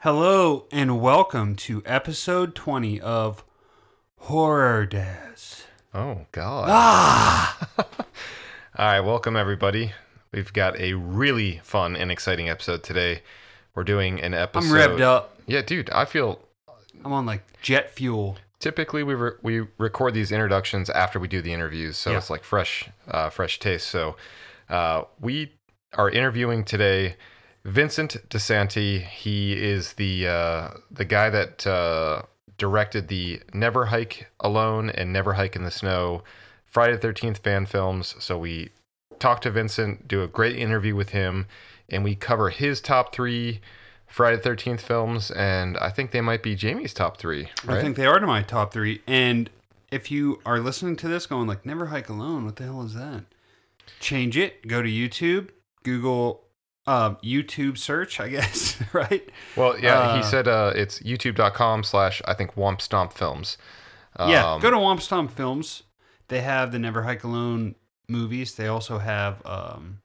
Hello and welcome to episode 20 of Horror Des. Oh God! Ah! All right, welcome everybody. We've got a really fun and exciting episode today. We're doing an episode. I'm revved up. Yeah, dude. I feel I'm on like jet fuel. typically we re- we record these introductions after we do the interviews, so Yeah. it's like fresh, uh, fresh taste. So uh, we are interviewing today Vincent DiSanti. He is the uh, the guy that uh, directed the Never Hike Alone and Never Hike in the Snow Friday the Thirteenth fan films. So we talk to Vincent, do a great interview with him, and we cover his top three. Friday the Thirteenth films, and I think they might be Jamie's top three. Right? I think they are to my top three. And if you are listening to this going like, never hike alone, what the hell is that? Change it. Go to YouTube. Google uh, YouTube search, I guess, right? Well, yeah, Uh, he said uh, it's youtube.com slash, I think, Womp Stomp Films. yeah, Um, go to Womp Stomp Films. They have the Never Hike Alone movies. They also have um,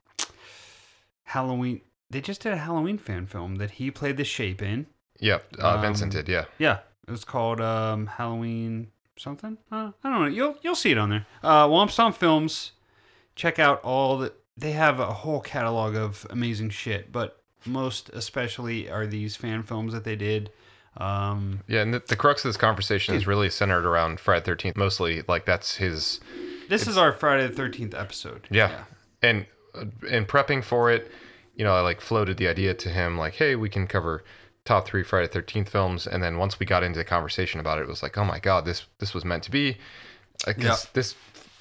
Halloween. They just did a Halloween fan film that he played the shape in. Yep, uh, Vincent Um, did, yeah. Yeah, it was called um, Halloween something. Uh, I don't know. You'll you'll see it on there. Uh, Womp Stomp Films. Check out all the. They have a whole catalog of amazing shit, but most especially are these fan films that they did. Um, Yeah, and the, the crux of this conversation is really centered around Friday the 13th, mostly. Like, that's his. this is our Friday the Thirteenth episode. Yeah. And uh, in prepping for it, you know, I like floated the idea to him, like, hey, we can cover top three Friday the 13th films. And then once we got into the conversation about it, it was like, oh my God, this this was meant to be. Like, Yeah. this, this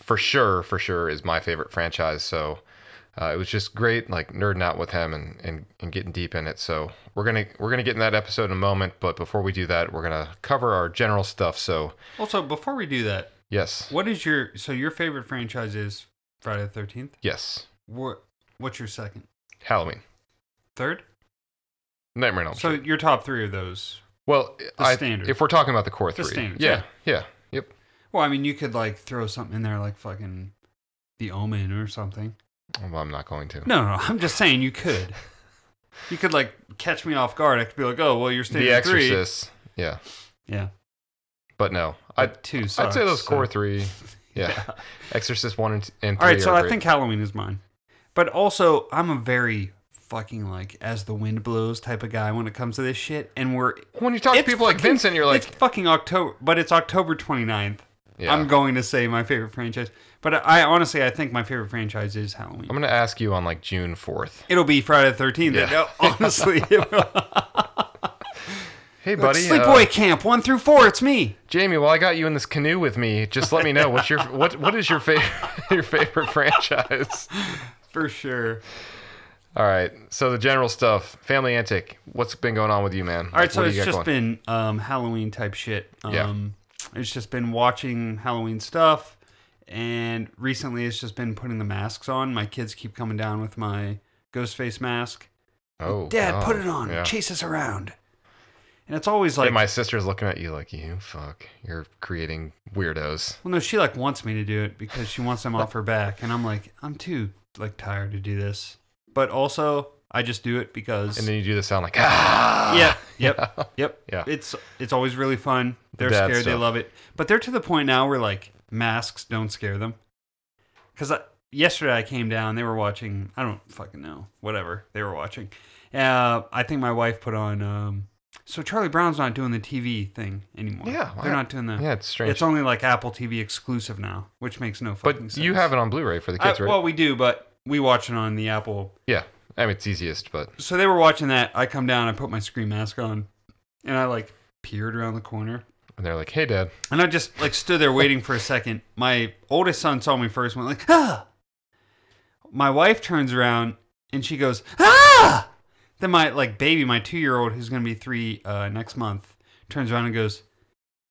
for sure, for sure is my favorite franchise. So uh, it was just great, like nerding out with him and, and, and getting deep in it. So we're gonna we're gonna get in that episode in a moment, but before we do that, we're gonna cover our general stuff. So Also, before we do that, yes, what is your so your favorite franchise is Friday the Thirteenth? yes, What what's your second? Halloween, Third? Nightmare on Elm Street. So your top three of those. Well, I, standard. if we're talking about the core The three, standards, yeah, yeah, yep. Well, I mean, you could like throw something in there like fucking The Omen or something. Well, I'm not going to. No, no, I'm just saying you could. You could like catch me off guard. I could be like, "Oh, well, you're the standing three." Exorcist, yeah, Yeah, but no, I'd but two. I'd say those core three, yeah. Exorcist one and, and three. All right, so I great. think Halloween is mine, but also I'm a very fucking like as the wind blows type of guy when it comes to this shit. And we're when you talk to people like Vincent, you're like, it's fucking October, but it's October 29th. Yeah. I'm going to say my favorite franchise, but I honestly I think my favorite franchise is Halloween. I'm gonna ask you on like June fourth. It'll be Friday the 13th. Yeah. Honestly, it will. Hey, Like, buddy, Sleepaway uh, Camp one through four. It's me. Jamie. Well, I got you in this canoe with me. Just let me know what's your what what is your favorite your favorite franchise. For sure. All right, so the general stuff, family antic. What's been going on with you, man? All right, so it's just been um, Halloween type shit. Um, Yeah. It's just been watching Halloween stuff, and recently it's just been putting the masks on. My kids keep coming down with my ghost face mask. oh, Dad, put it on. Yeah. Chase us around. And it's always like, and my sister's looking at you like you fuck. You're creating weirdos. well, no, she like wants me to do it because she wants them off her back, and I'm like, I'm too like tired to do this. But also, I just do it because And then you do the sound like ah. yeah, yep, yep. Yeah. It's it's always really fun. They're Dad scared. They love it. But they're to the point now where like masks don't scare them. Because yesterday I came down. They were watching. I don't fucking know. Whatever they were watching. Uh, I think my wife put on. Um, so Charlie Brown's not doing the TV thing anymore. Yeah, they're why- not doing that. Yeah, it's strange. It's only like Apple TV exclusive now, which makes no fucking but sense. you have it on Blu-ray for the I- kids, right? Well, we do, but we watch it on the Apple yeah, I mean it's easiest, but so they were watching that. I come down, I put my screen mask on, and I like peered around the corner. And they're like, "Hey, Dad." And I just like stood there waiting for a second. My oldest son saw me first, went like, ah. My wife turns around and she goes, ah. Then my like baby, my two year old, who's gonna be three uh, next month, turns around and goes,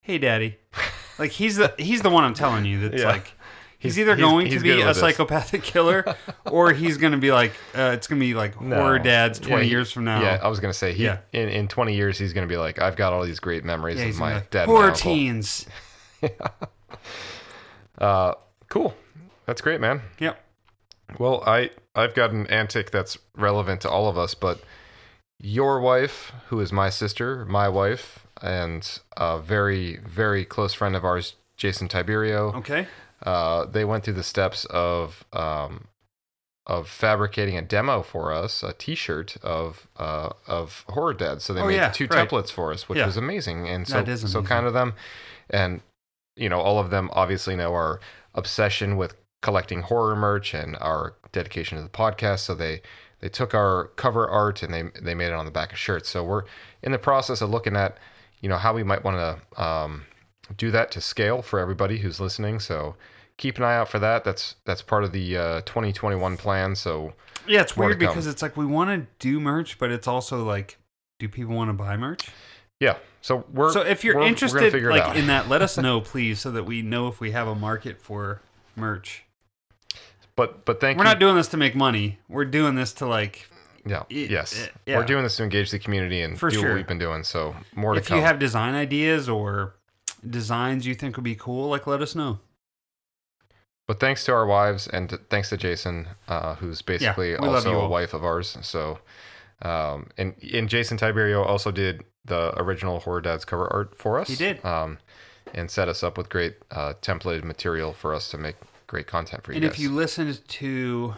hey, daddy. Like he's the he's the one I'm telling you that's Yeah. like he's, He's- either he's- going he's to be a psychopathic killer or he's gonna be like uh, it's gonna be like No. horror dads Yeah, twenty he- years from now. Yeah, I was gonna say he Yeah. in, in 20 years he's gonna be like, I've got all these great memories Yeah, of my like, dad. horror uncle." teens. Uh, cool. That's great, man. Yep. Well, I I've got an antic that's relevant to all of us, but your wife, who is my sister, my wife, and a very, very close friend of ours, Jason Tiberio. Okay. Uh, they went through the steps of um, of fabricating a demo for us, a T-shirt of uh, of Horror Dads. So they Oh, made yeah, two right. templates for us, which Yeah. was amazing. And so is so kind of them, and you know all of them obviously know our obsession with collecting horror merch and our dedication to the podcast. So they they took our cover art and they they made it on the back of shirts. So we're in the process of looking at you know how we might want to um, do that to scale for everybody who's listening. So keep an eye out for that. That's that's part of the uh, 2021 plan. So Yeah, it's weird because it's like we want to do merch, but it's also like, do people want to buy merch? yeah, so we're So if you're interested, like in that, let us know, please, so that we know if we have a market for merch. but but thank We're you. not doing this to make money. We're doing this to like, yeah, it- yes, it- yeah. we're doing this to engage the community and For do sure. what we've been doing. So more to if come. you have design ideas or designs you think would be cool, like let us know. But thanks to our wives and thanks to Jason, uh, who's basically love also a wife of ours. So, um, and and Jason Tiberio also did the original Horror Dads cover art for us. He did. um, and set us up with great uh, templated material for us to make great content for you And guys. if you listened to,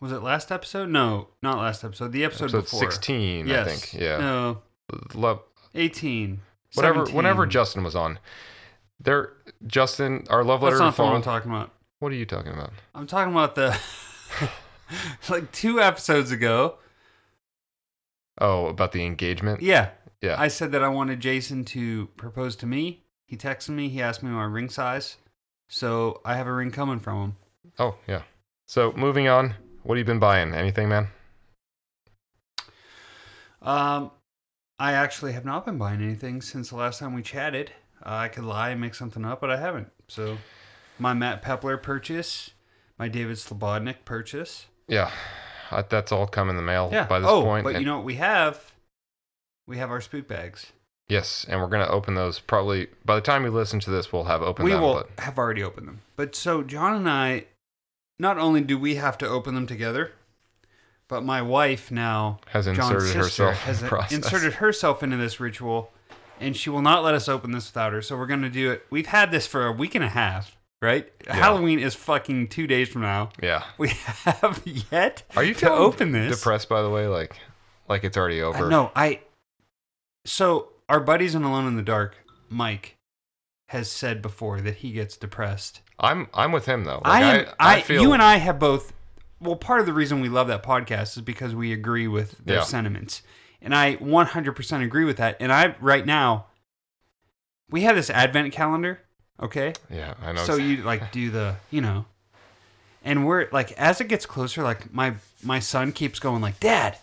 was it last episode? No, not last episode. The episode, episode before. 16, Yes. I think, yeah, No, Love, 18. Whatever, 17. whenever Justin was on, there, Justin, our love letter That's not one I'm talking about. What are you talking about? I'm talking about the like two episodes ago. Oh, about the engagement. Yeah, Yeah. I said that I wanted Jason to propose to me. He texted me. He asked me my ring size, so I have a ring coming from him. Oh, yeah. So moving on, what have you been buying? Anything, man? Um, I actually have not been buying anything since the last time we chatted. Uh, I could lie and make something up, but I haven't. So, my Matt Pepler purchase, my David Slobodnik purchase. Yeah, I, that's all come in the mail Yeah. by this oh, point. but and- you know what we have? We have our spook bags. yes, and we're gonna open those probably by the time you listen to this, we'll have opened we them. will But have already opened them. But so John and I, not only do we have to open them together, but my wife now, has John's inserted sister, herself has in process. inserted herself into this ritual, and she will not let us open this without her. So we're gonna do it. We've had this for a week and a half, right? Halloween is fucking two days from now. Yeah. We have yet Are you to open this. depressed by the way? Like, like it's already I- over. No, I. So our buddies in Alone in the Dark, Mike, has said before that he gets depressed. I'm I'm with him though. Like, I am. I, feel you and I have both. Well, part of the reason we love that podcast is because we agree with their Yeah. sentiments, and I 100% agree with that. And I right now, we have this advent calendar, okay? Yeah, I know. So you like do the, you know, and we're like as it gets closer, like my my son keeps going like, Dad,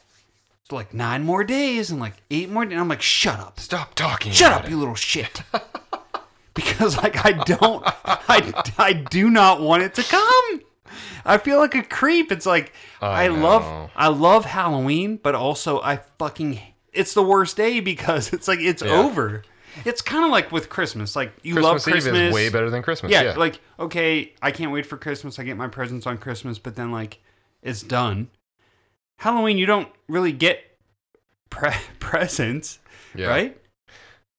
it's like nine more days and like eight more, Days. and I'm like, shut up, stop talking. shut up, it. you little shit. because like I don't, I I do not want it to come. I feel like a creep. It's like I I, love. I love Halloween, but also I fucking it's the worst day because it's like it's Yeah. over. It's kind of like with Christmas. Like you Christmas love Eve Christmas. is way better than Christmas. Yeah, Yeah, like okay, I can't wait for Christmas. I get my presents on Christmas, but then like it's done. Halloween, you don't really get pre- presents, yeah. right?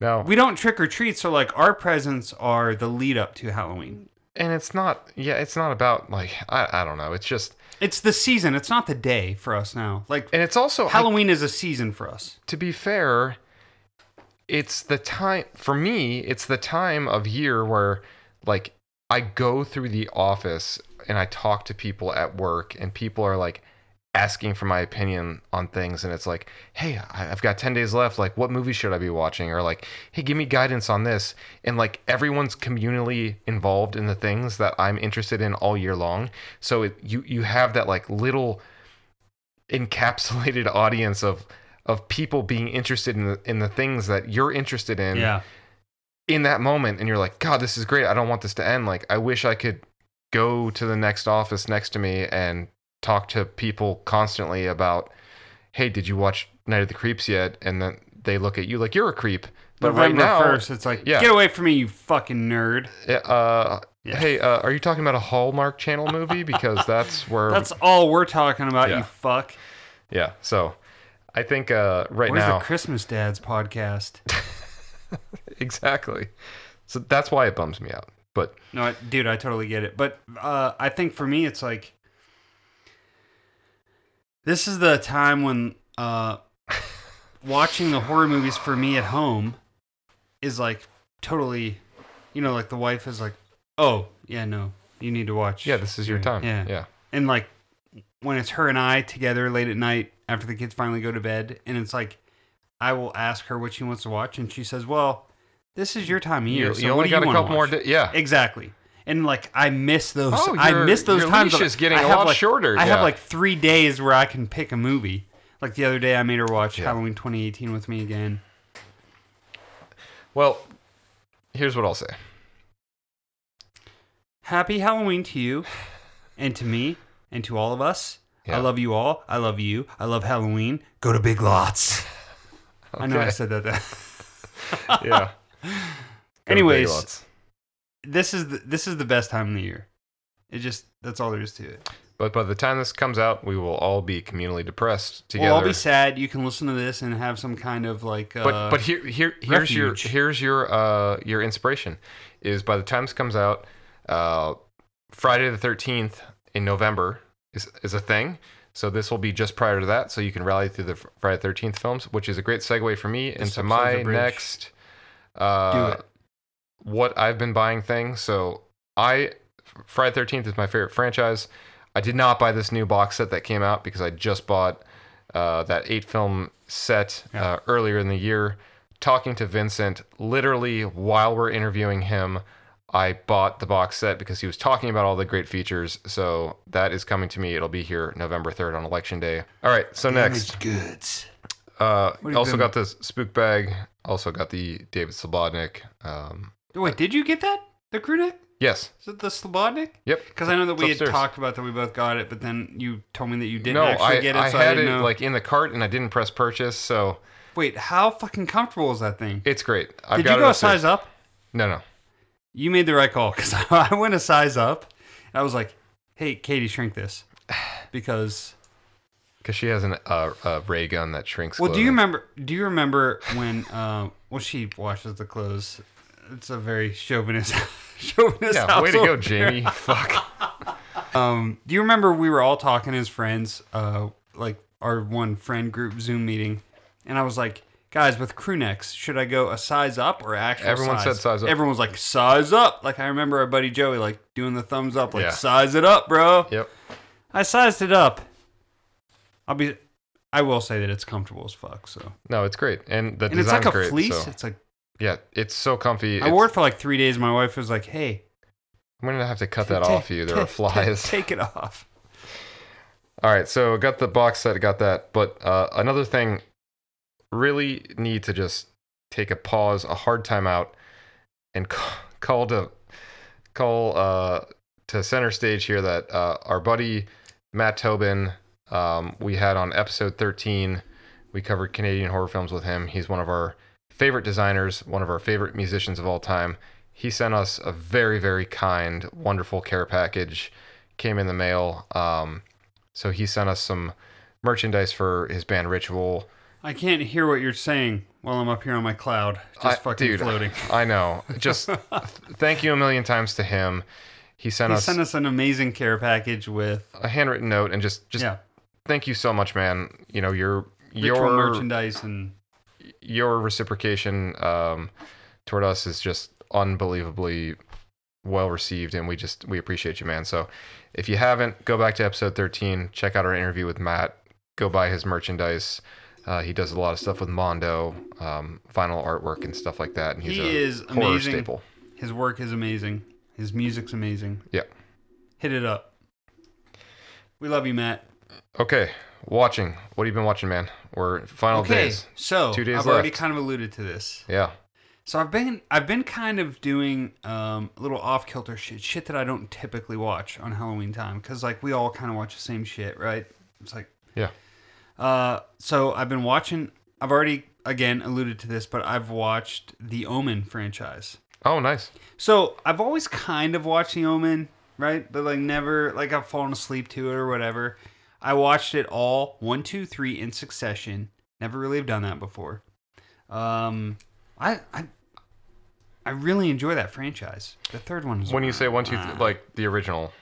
Now, We don't trick or treat, so like our presents are the lead up to Halloween. And it's not. Yeah, it's not about like I I don't know. It's just It's the season. It's not the day for us now. Like and it's also I- Halloween is a season for us. to be fair, it's the time for me, it's the time of year where like I go through the office and I talk to people at work and people are like asking for my opinion on things and it's like, "Hey, I've got 10 days left. Like what movie should I be watching?" or like, "Hey, give me guidance on this." And like everyone's communally involved in the things that I'm interested in all year long. So it, you you have that like little encapsulated audience of of people being interested in the in the things that you're interested in yeah. in that moment and you're like god this is great i don't want this to end like i wish i could go to the next office next to me and talk to people constantly about hey did you watch night of the creeps yet and then they look at you like you're a creep but November right now first, it's like yeah. get away from me, you fucking nerd. uh Yeah. hey uh, are you talking about a hallmark channel movie because that's where That's all we're talking about, Yeah. you fuck. Yeah. So I think uh, right Where's now the Christmas Dads podcast? exactly. So that's why it bums me out. But No, I, dude, I totally get it. But uh, I think for me, it's like this is the time when uh, watching the horror movies for me at home is like totally, you know, like the wife is like, "Oh, yeah, no, you need to watch." yeah, this is your time. Yeah, yeah. and like when it's her and I together late at night after the kids finally go to bed, and it's like I will ask her what she wants to watch, and she says, "Well, this is your time of year. You, so you what only do got you a couple more. Di- yeah. Exactly. And like I miss those. Oh, I miss those your times. leash is getting I a lot like- shorter, I have like three days where I can pick a movie. Like the other day, I made her watch Yeah. Halloween 2018 with me again. Well, here's what I'll say. Happy Halloween to you, and to me, and to all of us. Yeah. I love you all. I love you. I love Halloween. Go to Big Lots. I know I said that. Yeah. Go Anyways. This is the, this is the best time of the year. It just that's all there is to it. But by the time this comes out, we will all be communally depressed together. Well, I'll be sad. You can listen to this and have some kind of like. Uh, but but here here here's your here's your uh your inspiration is by the time this comes out, uh, Friday the thirteenth in November is is a thing. So this will be just prior to that, so you can rally through the Friday thirteenth films, which is a great segue for me into my next uh, it. What I've been buying thing. So I Friday thirteenth is my favorite franchise. I did not buy this new box set that came out because I just bought uh, that eight film set Yeah. uh, earlier in the year. Talking to Vincent, literally while we're interviewing him, I bought the box set because he was talking about all the great features. So that is coming to me. It'll be here November 3rd on election day. All right, so next. Goods. Uh, have also been- got this spook bag. Also got the David Slobodnik. Um, Wait, did you get that? The crew neck? yes. Is it the Slobodnik? Yep. Because I know that we had upstairs. talked about that we both got it, but then you told me that you didn't no, actually I, get it. I so had I it know. like in the cart and I didn't press purchase, so Wait, how fucking comfortable is that thing? it's great. I've did got you it go a upstairs. size up? No, no. You made the right call because I went a size up. And I was like, "Hey, Katie, shrink this," because Because she has an, uh, a ray gun that shrinks. well, do you clothing. remember? Do you remember when? Uh, well, she washes the clothes. It's a very chauvinist, chauvinist. Yeah, way to go. Jamie. Fuck. Um, do you remember we were all talking as friends, uh, like our one friend group Zoom meeting, and I was like, guys, with crew necks, should I go a size up or actual Everyone size? said size up. Everyone was like, size up. Like I remember our buddy Joey like doing the thumbs up, like Yeah. size it up, bro. Yep. I sized it up. I'll be. I will say that it's comfortable as fuck. So, No, it's great, and the and it's like a great. fleece. so- It's like yeah, it's so comfy. I It's- wore it for like three days. My wife was like, "Hey, I'm gonna have to cut that off you. There are flies. take it off." All right, so got the box set, got that. But uh, another thing, really need to just take a pause, a hard time out, and call, call to call uh, to center stage here that uh, our buddy Matt Tobin, um, we had on episode 13. We covered Canadian horror films with him. He's one of our favorite designers, one of our favorite musicians of all time. He sent us a very, very kind, wonderful care package. Came in the mail. Um, so he sent us some merchandise for his band Ritual. I can't hear what you're saying while I'm up here on my cloud, just I- fucking dude, floating. I know. Just th- thank you a million times to him. He sent He us sent us an amazing care package with a handwritten note and just just yeah, thank you so much, man. You know your ritual your merchandise and your reciprocation um, toward us is just unbelievably well received, and we just we appreciate you, man. So if you haven't, go back to episode thirteen, check out our interview with Matt. Go buy his merchandise. Uh, he does a lot of stuff with Mondo, um, vinyl artwork and stuff like that. And he's He a is amazing. staple. his work is amazing. His music's amazing. Yeah. Hit it up. We love you, Matt. Okay, watching. What have you been watching, man? We're final okay, days. so Two days I've already kind of alluded to this. Yeah. So I've been I've been kind of doing um, a little off kilter shit, shit that I don't typically watch on Halloween time, because like we all kind of watch the same shit, right? It's like Yeah. Uh, so I've been watching. I've already again alluded to this, but I've watched the Omen franchise. Oh, nice. So I've always kind of watched the Omen, right? But like never, like I've fallen asleep to it or whatever. I watched it all one, two, three in succession Never really have done that before. Um, I I I really enjoy that franchise. The third one is When you say one, two, th- Ah. like the original.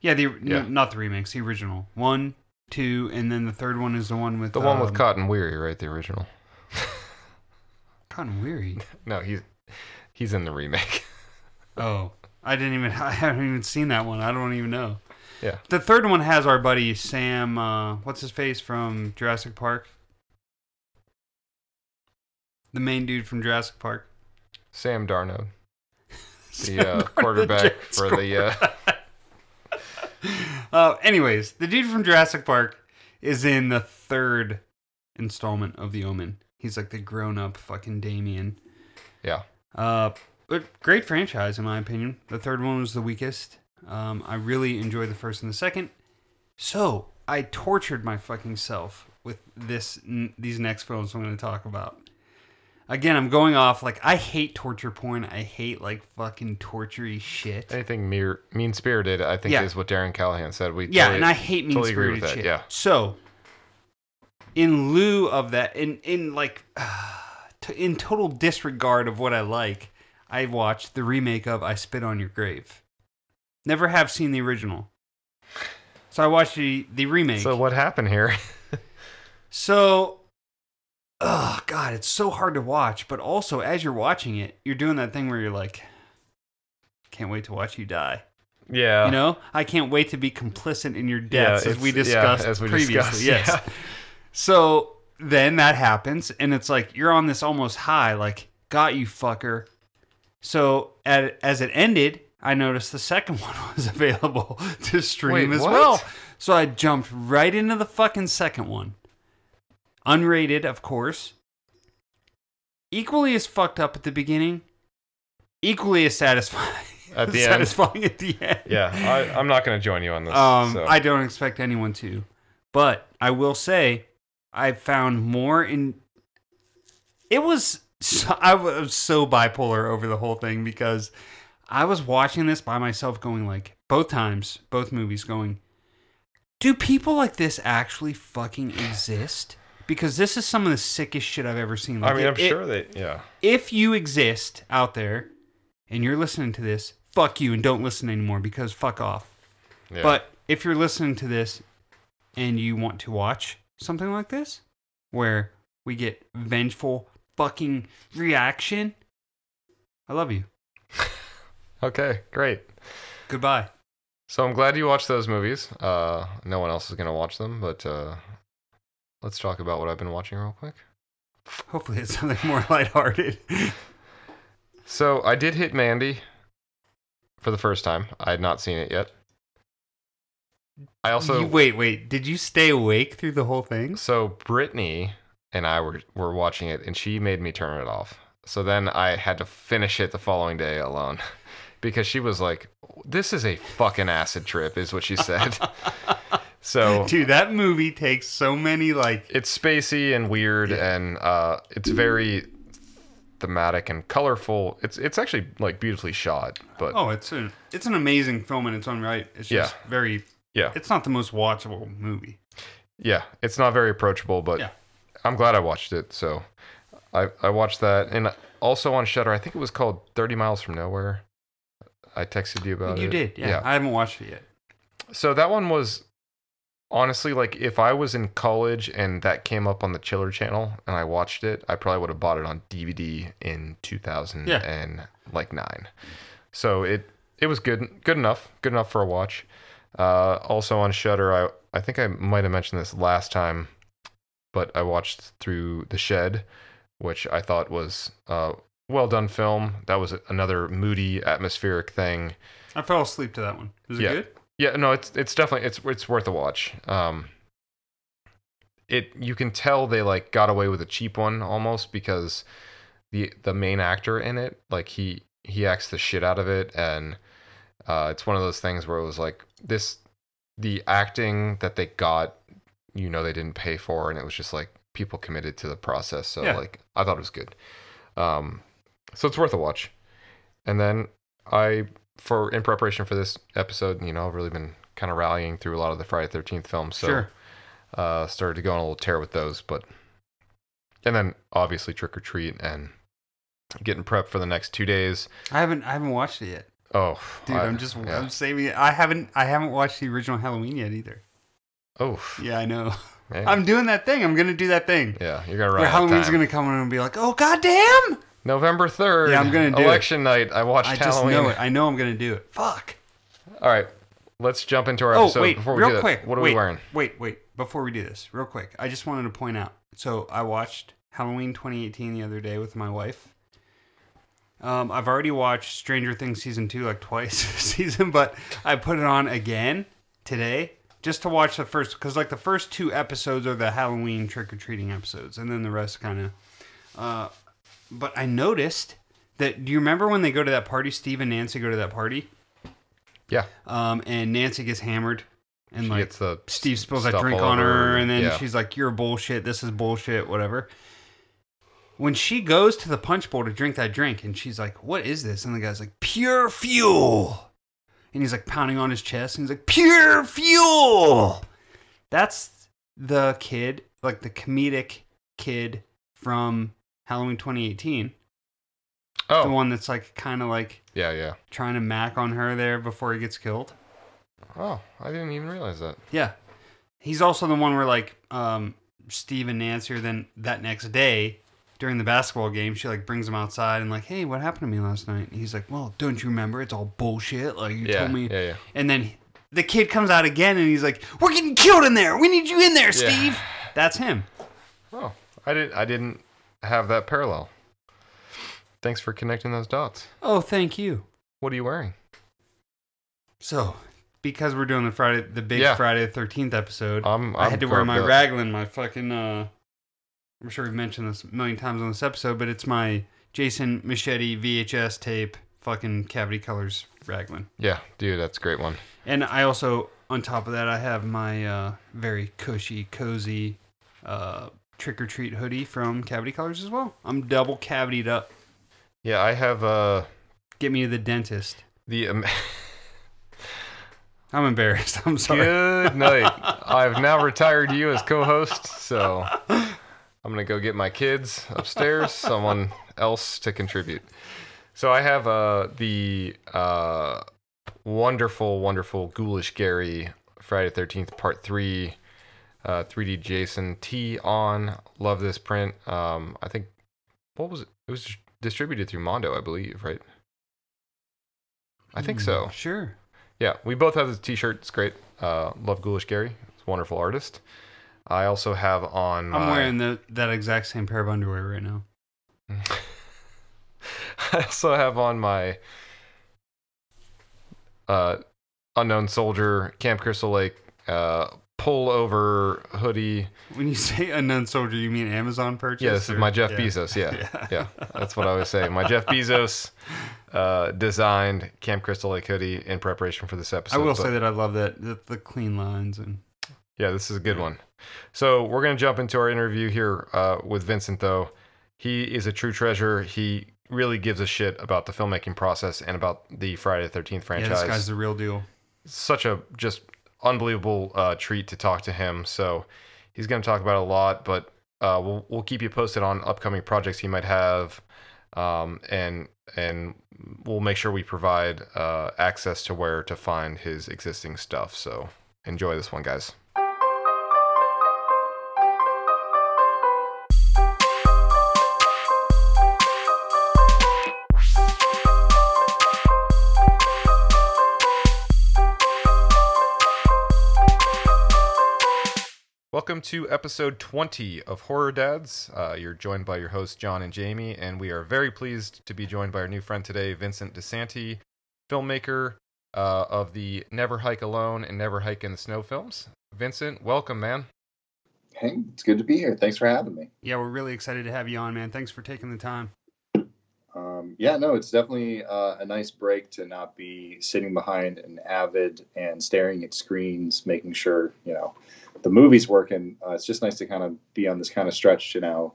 yeah, the Yeah. No, not the remakes, the original one, two, and then the third one is the one with The one with um, Cotton Weary, right? The original. Cotton Weary. No, he's he's in the remake. Oh, I didn't even. I haven't even seen that one. I don't even know. Yeah. The third one has our buddy Sam. Uh, what's his face from Jurassic Park? The main dude from Jurassic Park. Sam Darnold, the uh, quarterback Jets for the. Uh, Uh, anyways, the dude from Jurassic Park is in the third installment of The Omen. He's like the grown-up fucking Damien. yeah. Uh, but great franchise in my opinion. The third one was the weakest. Um, I really enjoyed the first and the second. So I tortured my fucking self with this n- these next films I'm going to talk about. Again, I'm going off like I hate torture porn. I hate like fucking tortury shit. Anything mere, mean spirited, I think, Yeah. is what Darren Callahan said. We Yeah, totally- and I hate mean totally agree spirited with that, shit. yeah. So, in lieu of that, in in like, in total disregard of what I like, I watched the remake of "I Spit on Your Grave." Never have seen the original, so I watched the the remake. So what happened here? So, oh god, it's so hard to watch. But also, as you're watching it, you're doing that thing where you're like, can't wait to watch you die. yeah. You know, I can't wait to be complicit in your Yeah, deaths, as we it's- yeah, discussed as we previously. discussed, yes. yeah. So then that happens, and it's like you're on this almost high, like got you fucker. So at, as it ended, I noticed the second one was available to stream Wait, as what? well. So I jumped right into the fucking second one, unrated, of course. Equally as fucked up at the beginning, equally as satisfying At the end. at the end. Yeah, I, I'm not going to join you on this. Um, so. I don't expect anyone to, but I will say I found more in. It was so, I was so bipolar over the whole thing because I was watching this by myself, going like both times, both movies, going. Do people like this actually fucking exist? Because this is some of the sickest shit I've ever seen. I Like, mean, it- I'm sure that, yeah. if you exist out there and you're listening to this, fuck you and don't listen anymore because fuck off. yeah. But if you're listening to this and you want to watch something like this, where we get vengeful fucking reaction, I love you. Okay, great. Goodbye. So I'm glad you watched those movies. Uh, no one else is going to watch them, but uh, let's talk about what I've been watching real quick. Hopefully, it's something more lighthearted. So I did hit Mandy for the first time. I had not seen it yet. I also You- wait, wait. Did you stay awake through the whole thing? so Brittany and I were were watching it, and she made me turn it off. So then I had to finish it the following day alone, because she was like, "This is a fucking acid trip," is what she said. so Dude, that movie takes so many like. it's spacey and weird, and uh, it's very thematic and colorful. It's it's actually like beautifully shot, but Oh, it's an it's an amazing film in its own right. It's just very. yeah, It's not the most watchable movie. yeah, it's not very approachable, but Yeah. I'm glad I watched it. So I I watched that, and also on Shudder, I think it was called Thirty Miles from Nowhere. I texted you about you it. did, yeah. I haven't watched it yet. So that one was honestly like if I was in college and that came up on the Chiller channel and I watched it, I probably would have bought it on DVD in 2000 Yeah. and like 9. So it it was good good enough, good enough for a watch. Uh, also on Shudder, I I think I might have mentioned this last time, but I watched through The Shed, which I thought was uh well done film. That was another moody atmospheric thing. I fell asleep to that one. Is it Yeah. good? Yeah, no, it's it's definitely it's it's worth a watch. Um, it you can tell they like got away with a cheap one almost because the the main actor in it like he he acts the shit out of it and uh, it's one of those things where it was like this the acting that they got you know they didn't pay for and it was just like people committed to the process so Yeah. like I thought it was good. Um, so it's worth a watch. And then I for in preparation for this episode, you know, I've really been kind of rallying through a lot of the Friday Thirteenth films, so Sure. uh, started to go on a little tear with those. But and then obviously trick or treat and getting prepped for the next two days. I haven't I haven't watched it yet, Oh, dude. I- am just yeah. I'm saving it. I haven't I haven't watched the original Halloween yet either. Oh, Yeah, I know. man. I'm doing that thing. I'm gonna do that thing. yeah, you're gonna run. Where Halloween's gonna come in and be like, oh goddamn! November third. Yeah, I'm gonna do it. election night. I watched I just Halloween. know it. I know I'm gonna do it. Fuck. All right, let's jump into our Oh episode. wait, before we real do that, quick. what are wait, we wearing? Wait, wait. Before we do this, real quick, I just wanted to point out. So I watched Halloween 2018 the other day with my wife. Um, I've already watched Stranger Things season two like twice this season, but I put it on again today just to watch the first because like the first two episodes are the Halloween trick or treating episodes, and then the rest kind of. Uh, but I noticed that. Do you remember when they go to that party? Steve and Nancy go to that party, Yeah, um, and Nancy gets hammered, and she like the Steve spills that drink on her, and then yeah. she's like, "You're bullshit. This is bullshit. Whatever." When she goes to the punch bowl to drink that drink, and she's like, "What is this?" and the guy's like, "Pure fuel," and he's like pounding on his chest, and he's like, "Pure fuel." That's the kid, like the comedic kid from Halloween 2018, the one that's like kind of like yeah, yeah. trying to mac on her there before he gets killed. Oh, I didn't even realize that. Yeah. He's also the one where like um Steve and Nancy are then that next day during the basketball game, she like brings him outside and like, hey, what happened to me last night? And he's like, well, don't you remember? It's all bullshit. Like you yeah, told me. yeah, yeah. And then the kid comes out again and he's like, we're getting killed in there. We need you in there, Steve. That's him. Oh, I didn't. I didn't have that parallel. Thanks for connecting those dots. Oh, thank you. What are you wearing? So, because we're doing the Friday, the big Yeah. Friday the Thirteenth episode, I'm, I I'm had to wear my garbed up. raglan, my fucking. uh I'm sure we've mentioned this a million times on this episode, but it's my Jason Machete VHS tape, fucking cavity colors raglan. Yeah, dude, that's a great one. And I also, on top of that, I have my uh, very cushy, cozy uh, trick or treat hoodie from Cavity Colors as well. I'm double cavitied up. Yeah, I have uh Get me to the dentist. the um, I'm embarrassed. I'm sorry. good night. I've now retired you as co-host, so I'm gonna go get my kids upstairs. Someone else to contribute. So I have uh the uh wonderful, wonderful Ghoulish Gary Friday Thirteenth Part Three. Uh, 3D Jason T on. Love this print. Um, I think what was it? It was distributed through Mondo, I believe, right? I think so. Mm, Sure. Yeah, we both have this T-shirt. It's great. Uh, love Ghoulish Gary. He's a wonderful artist. I also have on. I'm wearing the, that exact same pair of underwear right now. I also have on my uh, unknown soldier Camp Crystal Lake uh, pull over hoodie. When you say unknown soldier, you mean Amazon purchase? Yeah, this is or- my Jeff yeah. Bezos. Yeah, Yeah. yeah, that's what I was saying. My Jeff Bezos uh, designed Camp Crystal Lake hoodie in preparation for this episode. I will but- say that I love that the, the clean lines and Yeah, this is a good one. So we're gonna jump into our interview here uh, with Vincent. Though he is a true treasure. He really gives a shit about the filmmaking process and about the Friday the Thirteenth franchise. yeah, franchise. this guy's the real deal. Such a just unbelievable uh, treat to talk to him. So he's gonna talk about a lot, but uh, we'll we'll keep you posted on upcoming projects he might have, um, and and we'll make sure we provide uh, access to where to find his existing stuff. So enjoy this one, guys. Welcome to episode 20 of Horror Dads. Uh, you're joined by your hosts, John and Jamie, and we are very pleased to be joined by our new friend today, Vincent DiSanti, filmmaker uh, of the Never Hike Alone and Never Hike in the Snow films. Vincent, welcome, man. Hey, it's good to be here. Thanks for having me. Yeah, we're really excited to have you on, man. Thanks for taking the time. Um, yeah, no, it's definitely uh, a nice break to not be sitting behind an avid and staring at screens, making sure you know the movie's working. Uh, it's just nice to kind of be on this kind of stretch to now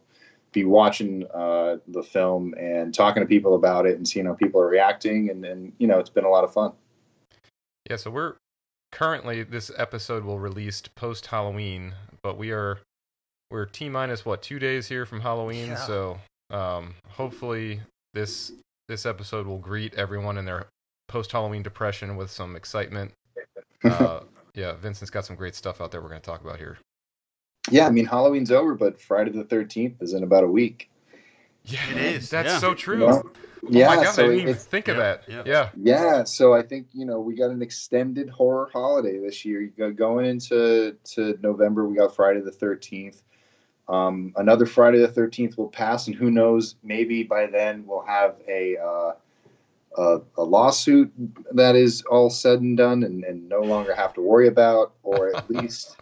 be watching uh, the film and talking to people about it and seeing how people are reacting, and, and you know, it's been a lot of fun. Yeah, so we're currently, this episode will release post Halloween, but we are. we're t minus what two days here from Halloween, Yeah. so um, hopefully this this episode will greet everyone in their post Halloween depression with some excitement. Uh, yeah, Vincent's got some great stuff out there we're going to talk about here. Yeah, I mean Halloween's over, but Friday the Thirteenth is in about a week. Yeah, It is, That's yeah. so you true. know? Oh yeah, my god, so I didn't even it's- think of yeah, that. yeah. Yeah. Yeah, so I think you know we got an extended horror holiday this year. You go- Going into to November, we got Friday the Thirteenth. Um, another Friday the Thirteenth will pass, and who knows? Maybe by then we'll have a uh, a, a lawsuit that is all said and done, and, and no longer have to worry about, or at least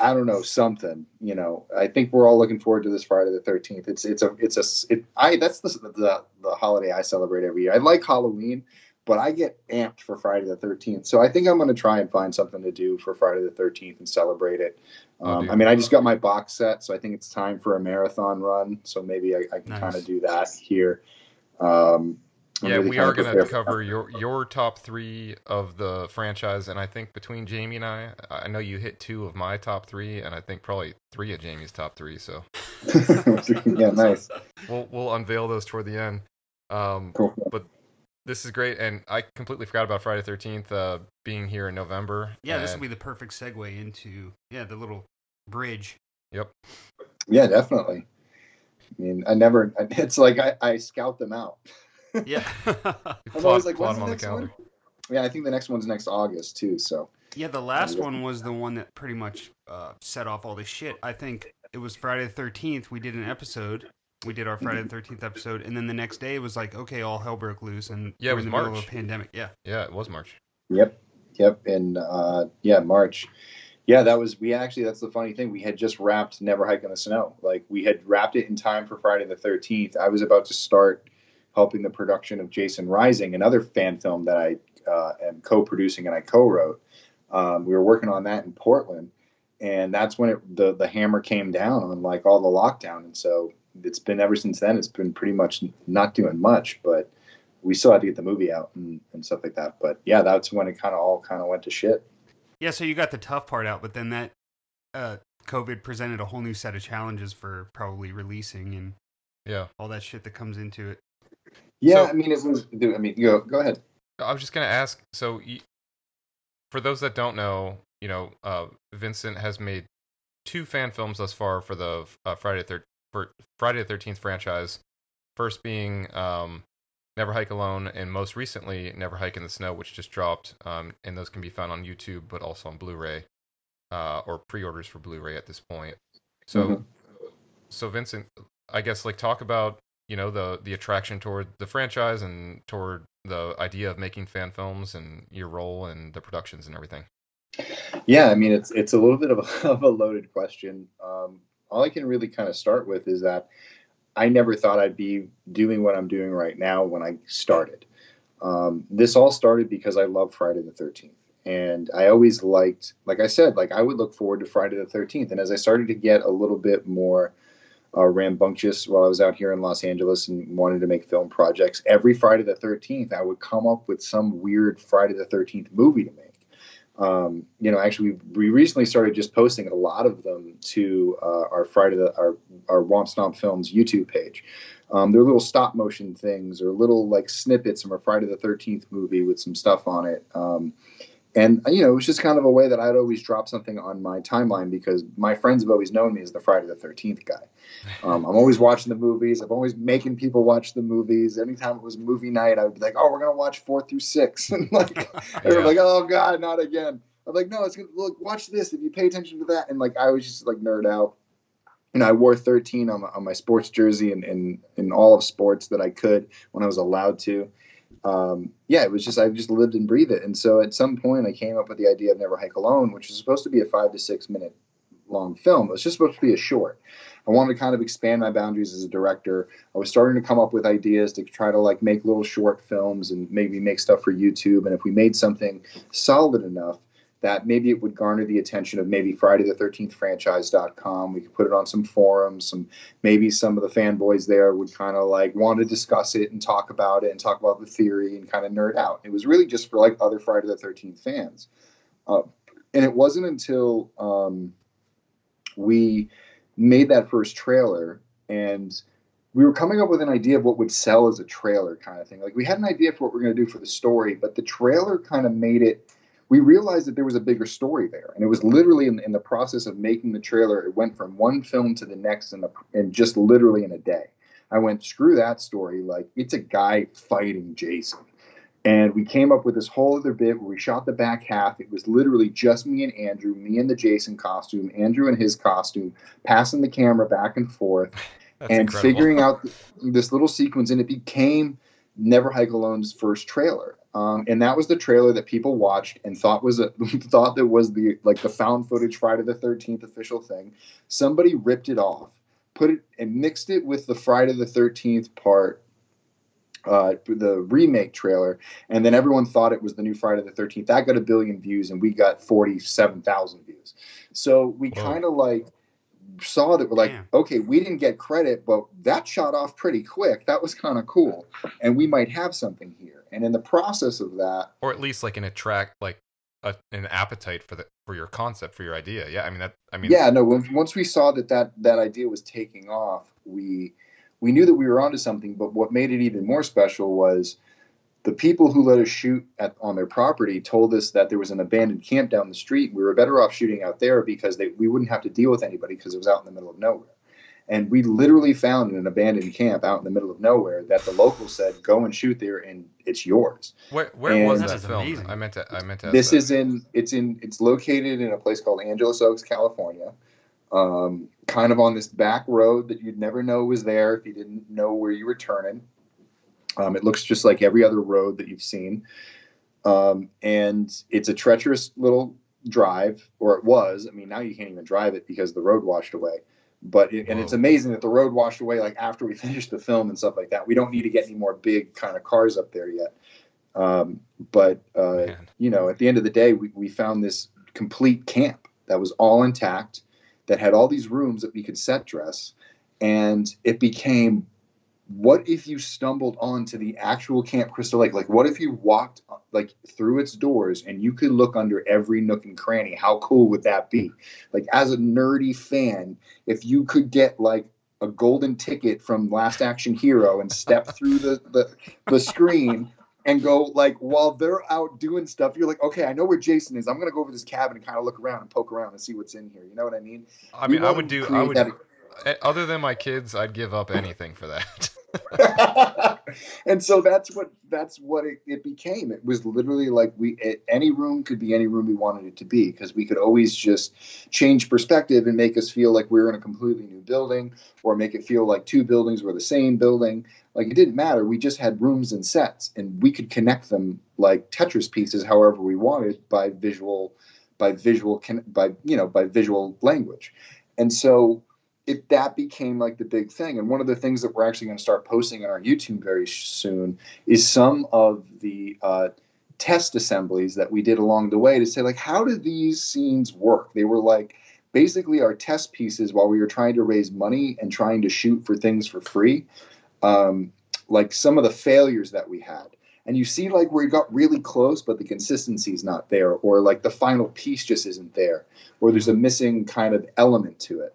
I don't know something. You know, I think we're all looking forward to this Friday the Thirteenth. It's it's a it's a it, I that's the, the the holiday I celebrate every year. I like Halloween but I get amped for Friday the 13th. So I think I'm going to try and find something to do for Friday the 13th and celebrate it. Oh, Um, dude. I mean, I just got my box set, so I think it's time for a marathon run. So maybe I, I can Nice. kind of do that here. Um, I'm Yeah, really we are going to cover your your top three of the franchise, and I think between Jamie and I, I know you hit two of my top three, and I think probably three of Jamie's top three. So yeah, nice. we'll we'll unveil those toward the end. Um, Cool. this is great, and I completely forgot about Friday Thirteenth uh, being here in November. Yeah, this will be the perfect segue into yeah the little bridge. Yep. Yeah, definitely. I mean, I never, it's like I, I scout them out. Yeah, I'm always like, plot when's them the on the one? calendar. Yeah, I think the next one's next August too. So yeah. The last one was the one that pretty much uh, set off all this shit. I think it was Friday the Thirteenth. We did an episode. We did our Friday the Thirteenth episode, and then the next day it was like, okay, all hell broke loose, and Yeah, it was in the middle March. of a pandemic. Yeah, Yeah, it was March. Yep, yep, and uh, yeah, March. Yeah, that was we actually. That's the funny thing. We had just wrapped Never Hike in the Snow. Like we had wrapped it in time for Friday the Thirteenth. I was about to start helping the production of Jason Rising, another fan film that I uh, am co-producing and I co-wrote. Um, we were working on that in Portland, and that's when it, the the hammer came down on like all the lockdown. And so it's been ever since then. It's been pretty much not doing much, but we still had to get the movie out and, and stuff like that. But yeah, that's when it kind of all kind of went to shit. yeah. So you got the tough part out, but then that uh, COVID presented a whole new set of challenges for probably releasing and Yeah. all that shit that comes into it. Yeah, So- I mean, it was. dude, I mean, go go ahead. I was just gonna ask. So, for those that don't know, you know, uh, Vincent has made two fan films thus far for the uh, Friday the Thir- for Friday the Thirteenth franchise. First being um, Never Hike Alone, and most recently Never Hike in the Snow, which just dropped. Um, and those can be found on YouTube, but also on Blu-ray, uh, or pre-orders for Blu-ray at this point. So, Mhm. so Vincent, I guess like talk about you know the the attraction toward the franchise and toward the idea of making fan films and your role and the productions and everything. Yeah, I mean, it's it's a little bit of a, of a loaded question. Um, all I can really kind of start with is that I never thought I'd be doing what I'm doing right now when I started. Um, this all started because I love Friday the 13th. And I always liked, like I said, like I would look forward to Friday the 13th. And as I started to get a little bit more uh, rambunctious while I was out here in Los Angeles and wanted to make film projects, every Friday the 13th, I would come up with some weird Friday the 13th movie to make um, you know, actually, we, recently started just posting a lot of them to uh, our Friday the our our Womp Stomp Films YouTube page. Um, they're little stop motion things or little like snippets from a Friday the Thirteenth movie with some stuff on it. Um, and you know, it was just kind of a way that I'd always drop something on my timeline because my friends have always known me as the Friday the Thirteenth guy. Um, I'm always watching the movies. I'm always making people watch the movies. Anytime it was movie night, I would be like, "Oh, we're gonna watch four through six. and like, they were like, "Oh God, not again." I'm like, "No, it's gonna look. Watch this. If you pay attention to that." And like, I was just like nerd out. You know, I wore 13 on my, on my sports jersey and in in all of sports that I could when I was allowed to. Um, yeah, it was just I just lived and breathed it. And so at some point, I came up with the idea of Never Hike Alone, which is supposed to be a five to six minute long film. It was just supposed to be a short. I wanted to kind of expand my boundaries as a director. I was starting to come up with ideas to try to like make little short films and maybe make stuff for YouTube. And if we made something solid enough that maybe it would garner the attention of maybe Friday the 13th franchise.com. We could put it on some forums. Some maybe some of the fanboys there would kind of like want to discuss it and talk about it and talk about the theory and kind of nerd out. It was really just for like other Friday the 13th fans. Uh, and it wasn't until um, we made that first trailer and we were coming up with an idea of what would sell as a trailer kind of thing. Like we had an idea for what we are going to do for the story, but the trailer kind of made it. We realized that there was a bigger story there, and it was literally in, in the process of making the trailer. It went from one film to the next, in, the, in just literally in a day. I went screw that story. Like it's a guy fighting Jason, and we came up with this whole other bit where we shot the back half. It was literally just me and Andrew, me in the Jason costume, Andrew in his costume, passing the camera back and forth. That's and incredible. figuring out this little sequence, and it became Never Hike Alone's first trailer. Um, and that was the trailer that people watched and thought was a thought that was the like the found footage Friday the Thirteenth official thing. Somebody ripped it off, put it and mixed it with the Friday the Thirteenth part, uh, the remake trailer, and then everyone thought it was the new Friday the Thirteenth. That got a billion views, and we got forty seven thousand views. So we kind of like saw that we're like, Damn. okay, we didn't get credit, but that shot off pretty quick. That was kind of cool, and we might have something here. And in the process of that, or at least like an attract like a, an appetite for the for your concept for your idea. Yeah, I mean that. I mean, yeah, no. Once we saw that that that idea was taking off, we we knew that we were onto something. But what made it even more special was the people who let us shoot at, on their property told us that there was an abandoned camp down the street. We were better off shooting out there because they, we wouldn't have to deal with anybody because it was out in the middle of nowhere. And we literally found an abandoned camp out in the middle of nowhere that the locals said, "Go and shoot there, and it's yours." where where And- was That that is filmed? amazing. I meant to. I meant to. ask This that. is in it's in it's located in a place called Angeles Oaks, California. Um, kind of on this back road that you'd never know was there if you didn't know where you were turning. Um, it looks just like every other road that you've seen, um, and it's a treacherous little drive, or it was. I mean, now you can't even drive it because the road washed away. But it, and it's amazing that the road washed away like after we finished the film and stuff like that. We don't need to get any more big kind of cars up there yet. Um, but uh, you know, at the end of the day, we, we found this complete camp that was all intact, that had all these rooms that we could set dress, and it became what if you stumbled onto the actual Camp Crystal Lake? Like, what if you walked like through its doors and you could look under every nook and cranny? How cool would that be? Like, as a nerdy fan, if you could get like a golden ticket from Last Action Hero and step through the, the, the screen and go like while they're out doing stuff, you're like, okay, I know where Jason is. I'm gonna go over this cabin and kind of look around and poke around and see what's in here. You know what I mean? I mean, I would do. I would. that- eh, Other than my kids, I'd give up anything for that. and so that's what that's what it, it became. It was literally like we it, any room could be any room we wanted it to be because we could always just change perspective and make us feel like we were in a completely new building or make it feel like two buildings were the same building. Like it didn't matter. We just had rooms and sets, and we could connect them like Tetris pieces, however we wanted by visual, by visual, by you know, by visual language. And so it that became like the big thing. And one of the things that we're actually going to start posting on our YouTube very soon is some of the uh, test assemblies that we did along the way to say like, how do these scenes work? They were like basically our test pieces while we were trying to raise money and trying to shoot for things for free. Um, like some of the failures that we had. And you see, like, where we got really close, but the consistency is not there, or like the final piece just isn't there, or there's a missing kind of element to it.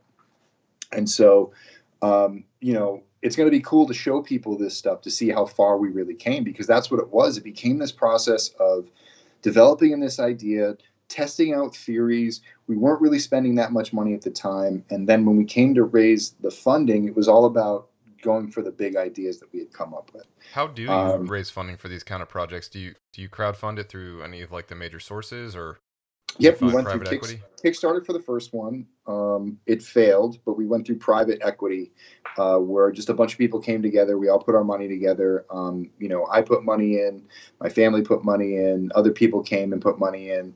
And so, um, you know, it's going to be cool to show people this stuff to see how far we really came because that's what it was. It became this process of developing in this idea, testing out theories. We weren't really spending that much money at the time. And then when we came to raise the funding, it was all about going for the big ideas that we had come up with. How do you Um, raise funding for these kind of projects? Do you do you crowdfund it through any of like the major sources or? Yep, we went through equity. Kickstarter for the first one. Um, it failed, but we went through private equity, uh, where just a bunch of people came together. We all put our money together. Um, you know, I put money in, my family put money in, other people came and put money in.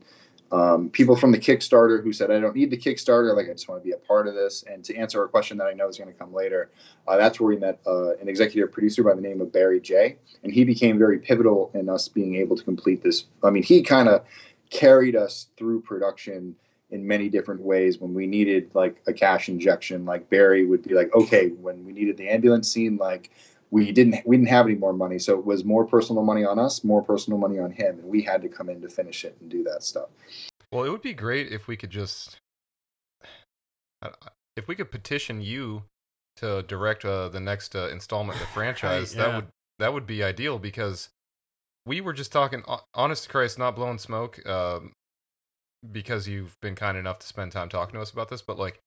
Um, people from the Kickstarter who said, "I don't need the Kickstarter. Like, I just want to be a part of this." And to answer a question that I know is going to come later, uh, that's where we met uh, an executive producer by the name of Barry J. And he became very pivotal in us being able to complete this. I mean, he kind of carried us through production in many different ways when we needed like a cash injection like barry would be like okay when we needed the ambulance scene like we didn't we didn't have any more money so it was more personal money on us more personal money on him and we had to come in to finish it and do that stuff Well, it would be great if we could just. If we could petition you to direct uh, the next uh, installment of the franchise, yeah. that would that would be ideal because we were just talking. Honest to Christ, not blowing smoke, um, because you've been kind enough to spend time talking to us about this. But like,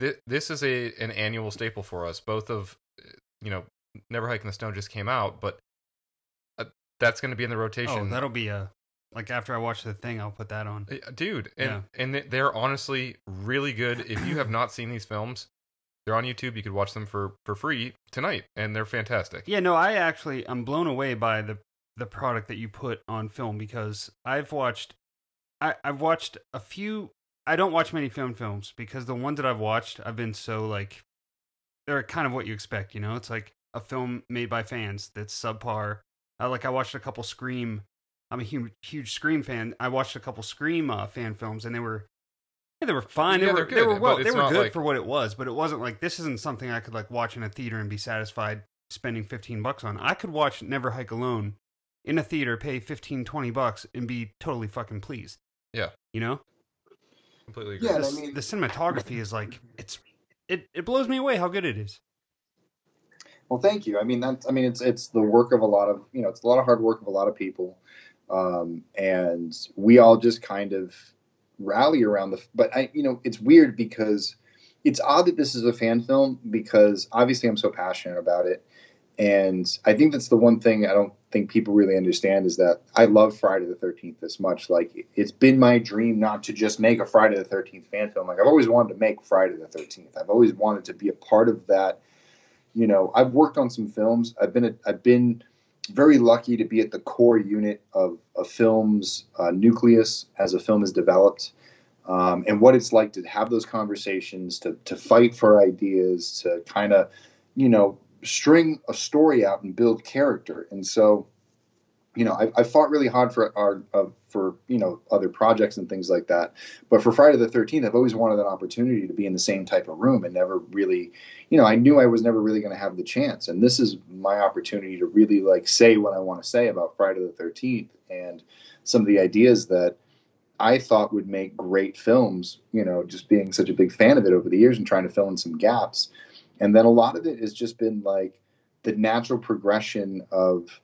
th- this is a an annual staple for us. Both of uh, you know, Never Hike in the Snow just came out, but uh, that's going to be in the rotation. Oh, that'll be a like after I watch the thing, I'll put that on. Uh, dude and Yeah. and they're honestly really good if you have not seen these films they're on youtube you could watch them for for free tonight and they're fantastic Yeah, no, I actually I'm blown away by the the product that you put on film because I've watched I, I've watched a few I don't watch many film films because the ones that I've watched I've been so like they're kind of what you expect, you know? It's like a film made by fans that's subpar. Uh, like I watched a couple Scream. I'm a huge huge Scream fan. I watched a couple Scream uh, fan films and they were yeah, they were fine. Yeah, they were they're they were well they were good like- for what it was, but it wasn't like this isn't something I could like watch in a theater and be satisfied spending 15 bucks on. I could watch Never Hike Alone in a theater, pay 15 20 bucks and be totally fucking pleased. Yeah. You know? completely agree Yeah, the, I mean- the cinematography is like it's it it blows me away how good it is. Well, thank you. I mean, that's, I mean, it's, it's the work of a lot of, you know, it's a lot of hard work of a lot of people. Um, and we all just kind of rally around the, but I, you know, it's weird because it's odd that this is a fan film because obviously I'm so passionate about it. And I think that's the one thing I don't think people really understand is that I love Friday the 13th this much. Like, it's been my dream not to just make a Friday the 13th fan film. Like, I've always wanted to make Friday the 13th. I've always wanted to be a part of that you know i've worked on some films i've been at, i've been very lucky to be at the core unit of a film's uh, nucleus as a film is developed um, and what it's like to have those conversations to, to fight for ideas to kind of you know string a story out and build character and so you know i, I fought really hard for our uh, for you know other projects and things like that but for friday the 13th i've always wanted an opportunity to be in the same type of room and never really you know, I knew I was never really going to have the chance. And this is my opportunity to really like say what I want to say about Friday the 13th and some of the ideas that I thought would make great films, you know, just being such a big fan of it over the years and trying to fill in some gaps. And then a lot of it has just been like the natural progression of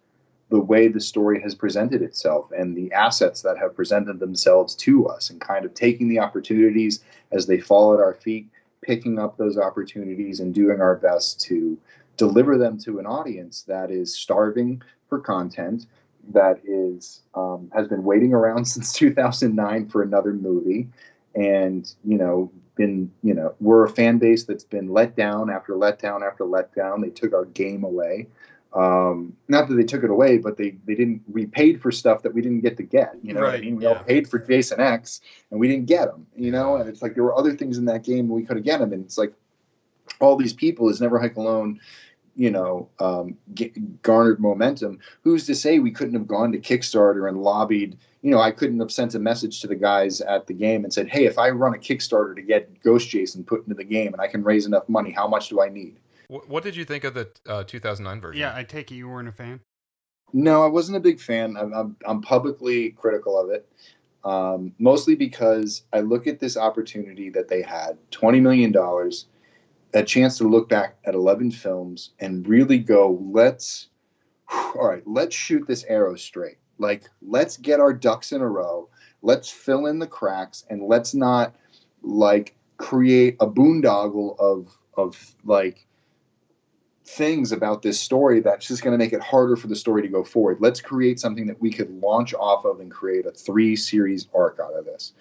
the way the story has presented itself and the assets that have presented themselves to us and kind of taking the opportunities as they fall at our feet picking up those opportunities and doing our best to deliver them to an audience that is starving for content that is um, has been waiting around since 2009 for another movie. And you know been you know we're a fan base that's been let down after letdown after letdown they took our game away. Um, not that they took it away but they they didn't we paid for stuff that we didn't get to get you know what i mean? We yeah. all paid for jason x and we didn't get them you know? And it's like there were other things in that game we could have get them and it's like all these people is never hike alone you know um, get, garnered momentum who's to say we couldn't have gone to kickstarter and lobbied you know i couldn't have sent a message to the guys at the game and said hey if i run a kickstarter to get ghost jason put into the game and i can raise enough money how much do i need what did you think of the uh, 2009 version Yeah, I take it you weren't a fan. No, I wasn't a big fan. I'm, I'm, I'm publicly critical of it, um, mostly because I look at this opportunity that they had $20 million, a chance to look back at 11 films and really go, let's, all right, let's shoot this arrow straight. Like, let's get our ducks in a row. Let's fill in the cracks and let's not like create a boondoggle of, of like, things about this story that's just going to make it harder for the story to go forward. Let's create something that we could launch off of and create a three series arc out of this.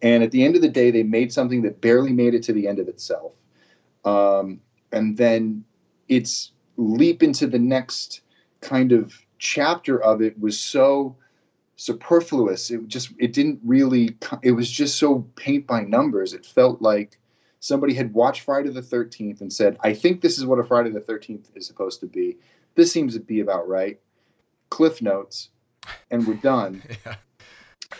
And at the end of the day, they made something that barely made it to the end of itself. Um, and then its leap into the next kind of chapter of it was so superfluous. It just, it didn't really, it was just so paint by numbers. It felt like somebody had watched Friday the 13th and said, I think this is what a Friday the 13th is supposed to be. This seems to be about right. Cliff notes, and we're done. yeah.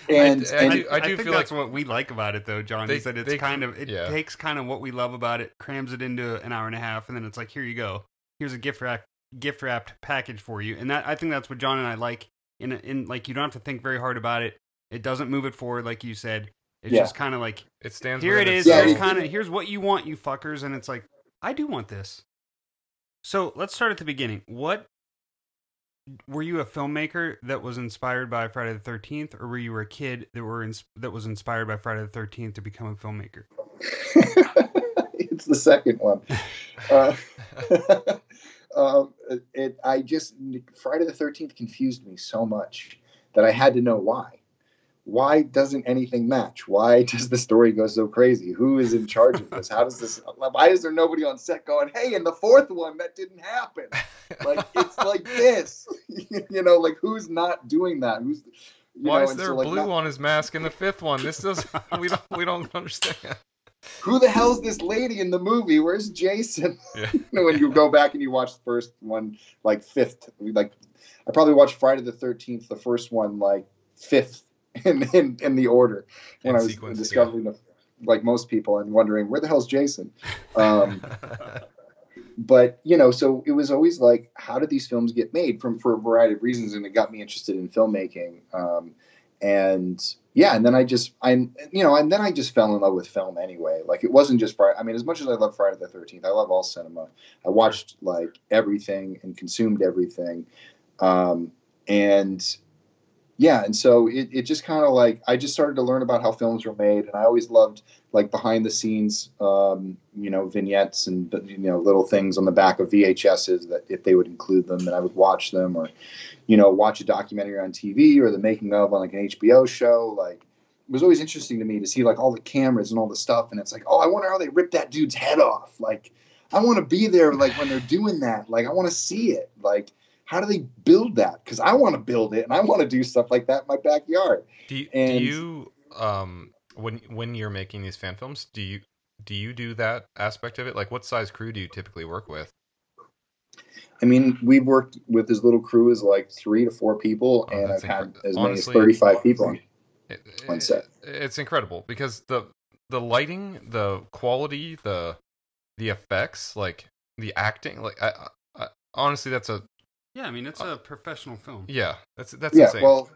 And, I and do- I do think feel that's like- what we like about it, though, John. They- is that it's they- kind of it yeah. takes kind of what we love about it, crams it into an hour and a half, and then it's like, here you go. Here's a gift wrap, gift wrapped package for you, and that I think that's what John and I like. In in like you don't have to think very hard about it. It doesn't move it forward, like you said. It's Yeah. just kind of like It stands. here it is. Yeah. Here's kind of here's what you want, you fuckers, and it's like I do want this. So let's start at the beginning. What were you a filmmaker that was inspired by Friday the Thirteenth, or were you a kid that were ins- that was inspired by Friday the Thirteenth to become a filmmaker? it's the second one. Uh, um, it, I just Friday the Thirteenth confused me so much that I had to know why. Why doesn't anything match? Why does the story go so crazy? Who is in charge of this? How does this? Why is there nobody on set going, "Hey, in the fourth one, that didn't happen"? Like it's like this, you know, like who's not doing that? Who's you Why know, is there so, like, blue not- on his mask in the fifth one? This does we don't we don't understand. who the hell's this lady in the movie? Where's Jason? Yeah. you know, when you go back and you watch the first one, like fifth, like I probably watched Friday the Thirteenth, the first one, like fifth in in, in the order when In I was sequence, discovering the like most people and wondering where the hell's Jason. Um, but you know, so it was always like, how did these films get made? From for a variety of reasons, and it got me interested in filmmaking. Um, and yeah, and then I just I you know, and then I just fell in love with film anyway. Like it wasn't just Friday. I mean, as much as I love Friday the Thirteenth, I love all cinema. I watched like everything and consumed everything, um, and yeah, and so it, it just kind of like I just started to learn about how films were made, and I always loved like behind the scenes, um, you know, vignettes and you know little things on the back of VHSs that if they would include them, and I would watch them, or you know, watch a documentary on TV or the making of on like an HBO show. Like it was always interesting to me to see like all the cameras and all the stuff, and it's like, oh, I wonder how they ripped that dude's head off. Like I want to be there, like when they're doing that. Like I want to see it. Like how do they build that? Because I want to build it, and I want to do stuff like that in my backyard. Do you, And- do you um when when you're making these fan films, do you do you do that aspect of it? Like what size crew do you typically work with? I mean, we've worked with as little crew as like three to four people, Oh, and I've had as honestly- many as thirty-five people. on- It, On set. it's incredible because the the lighting, the quality, the the effects, like the acting, like I, I honestly that's a Yeah, I mean it's a professional film. yeah, that's that's yeah, insane. well,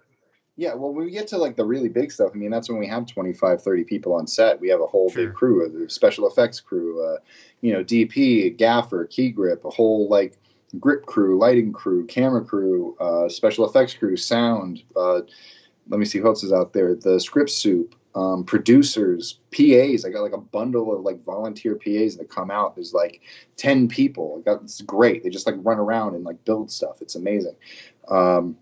yeah, well, when we get to like the really big stuff, I mean, that's when we have 25, 30 people on set. We have a whole Sure. big crew, a special effects crew, uh, you know, DP, gaffer, key grip, a whole like grip crew, lighting crew, camera crew, uh, special effects crew, sound. Uh, let me see who else is out there. The script supe, um, producers, PAs. I got like a bundle of like volunteer PAs that come out. There's like 10 people. I got, it's great. They just like run around and like build stuff. It's amazing. Um,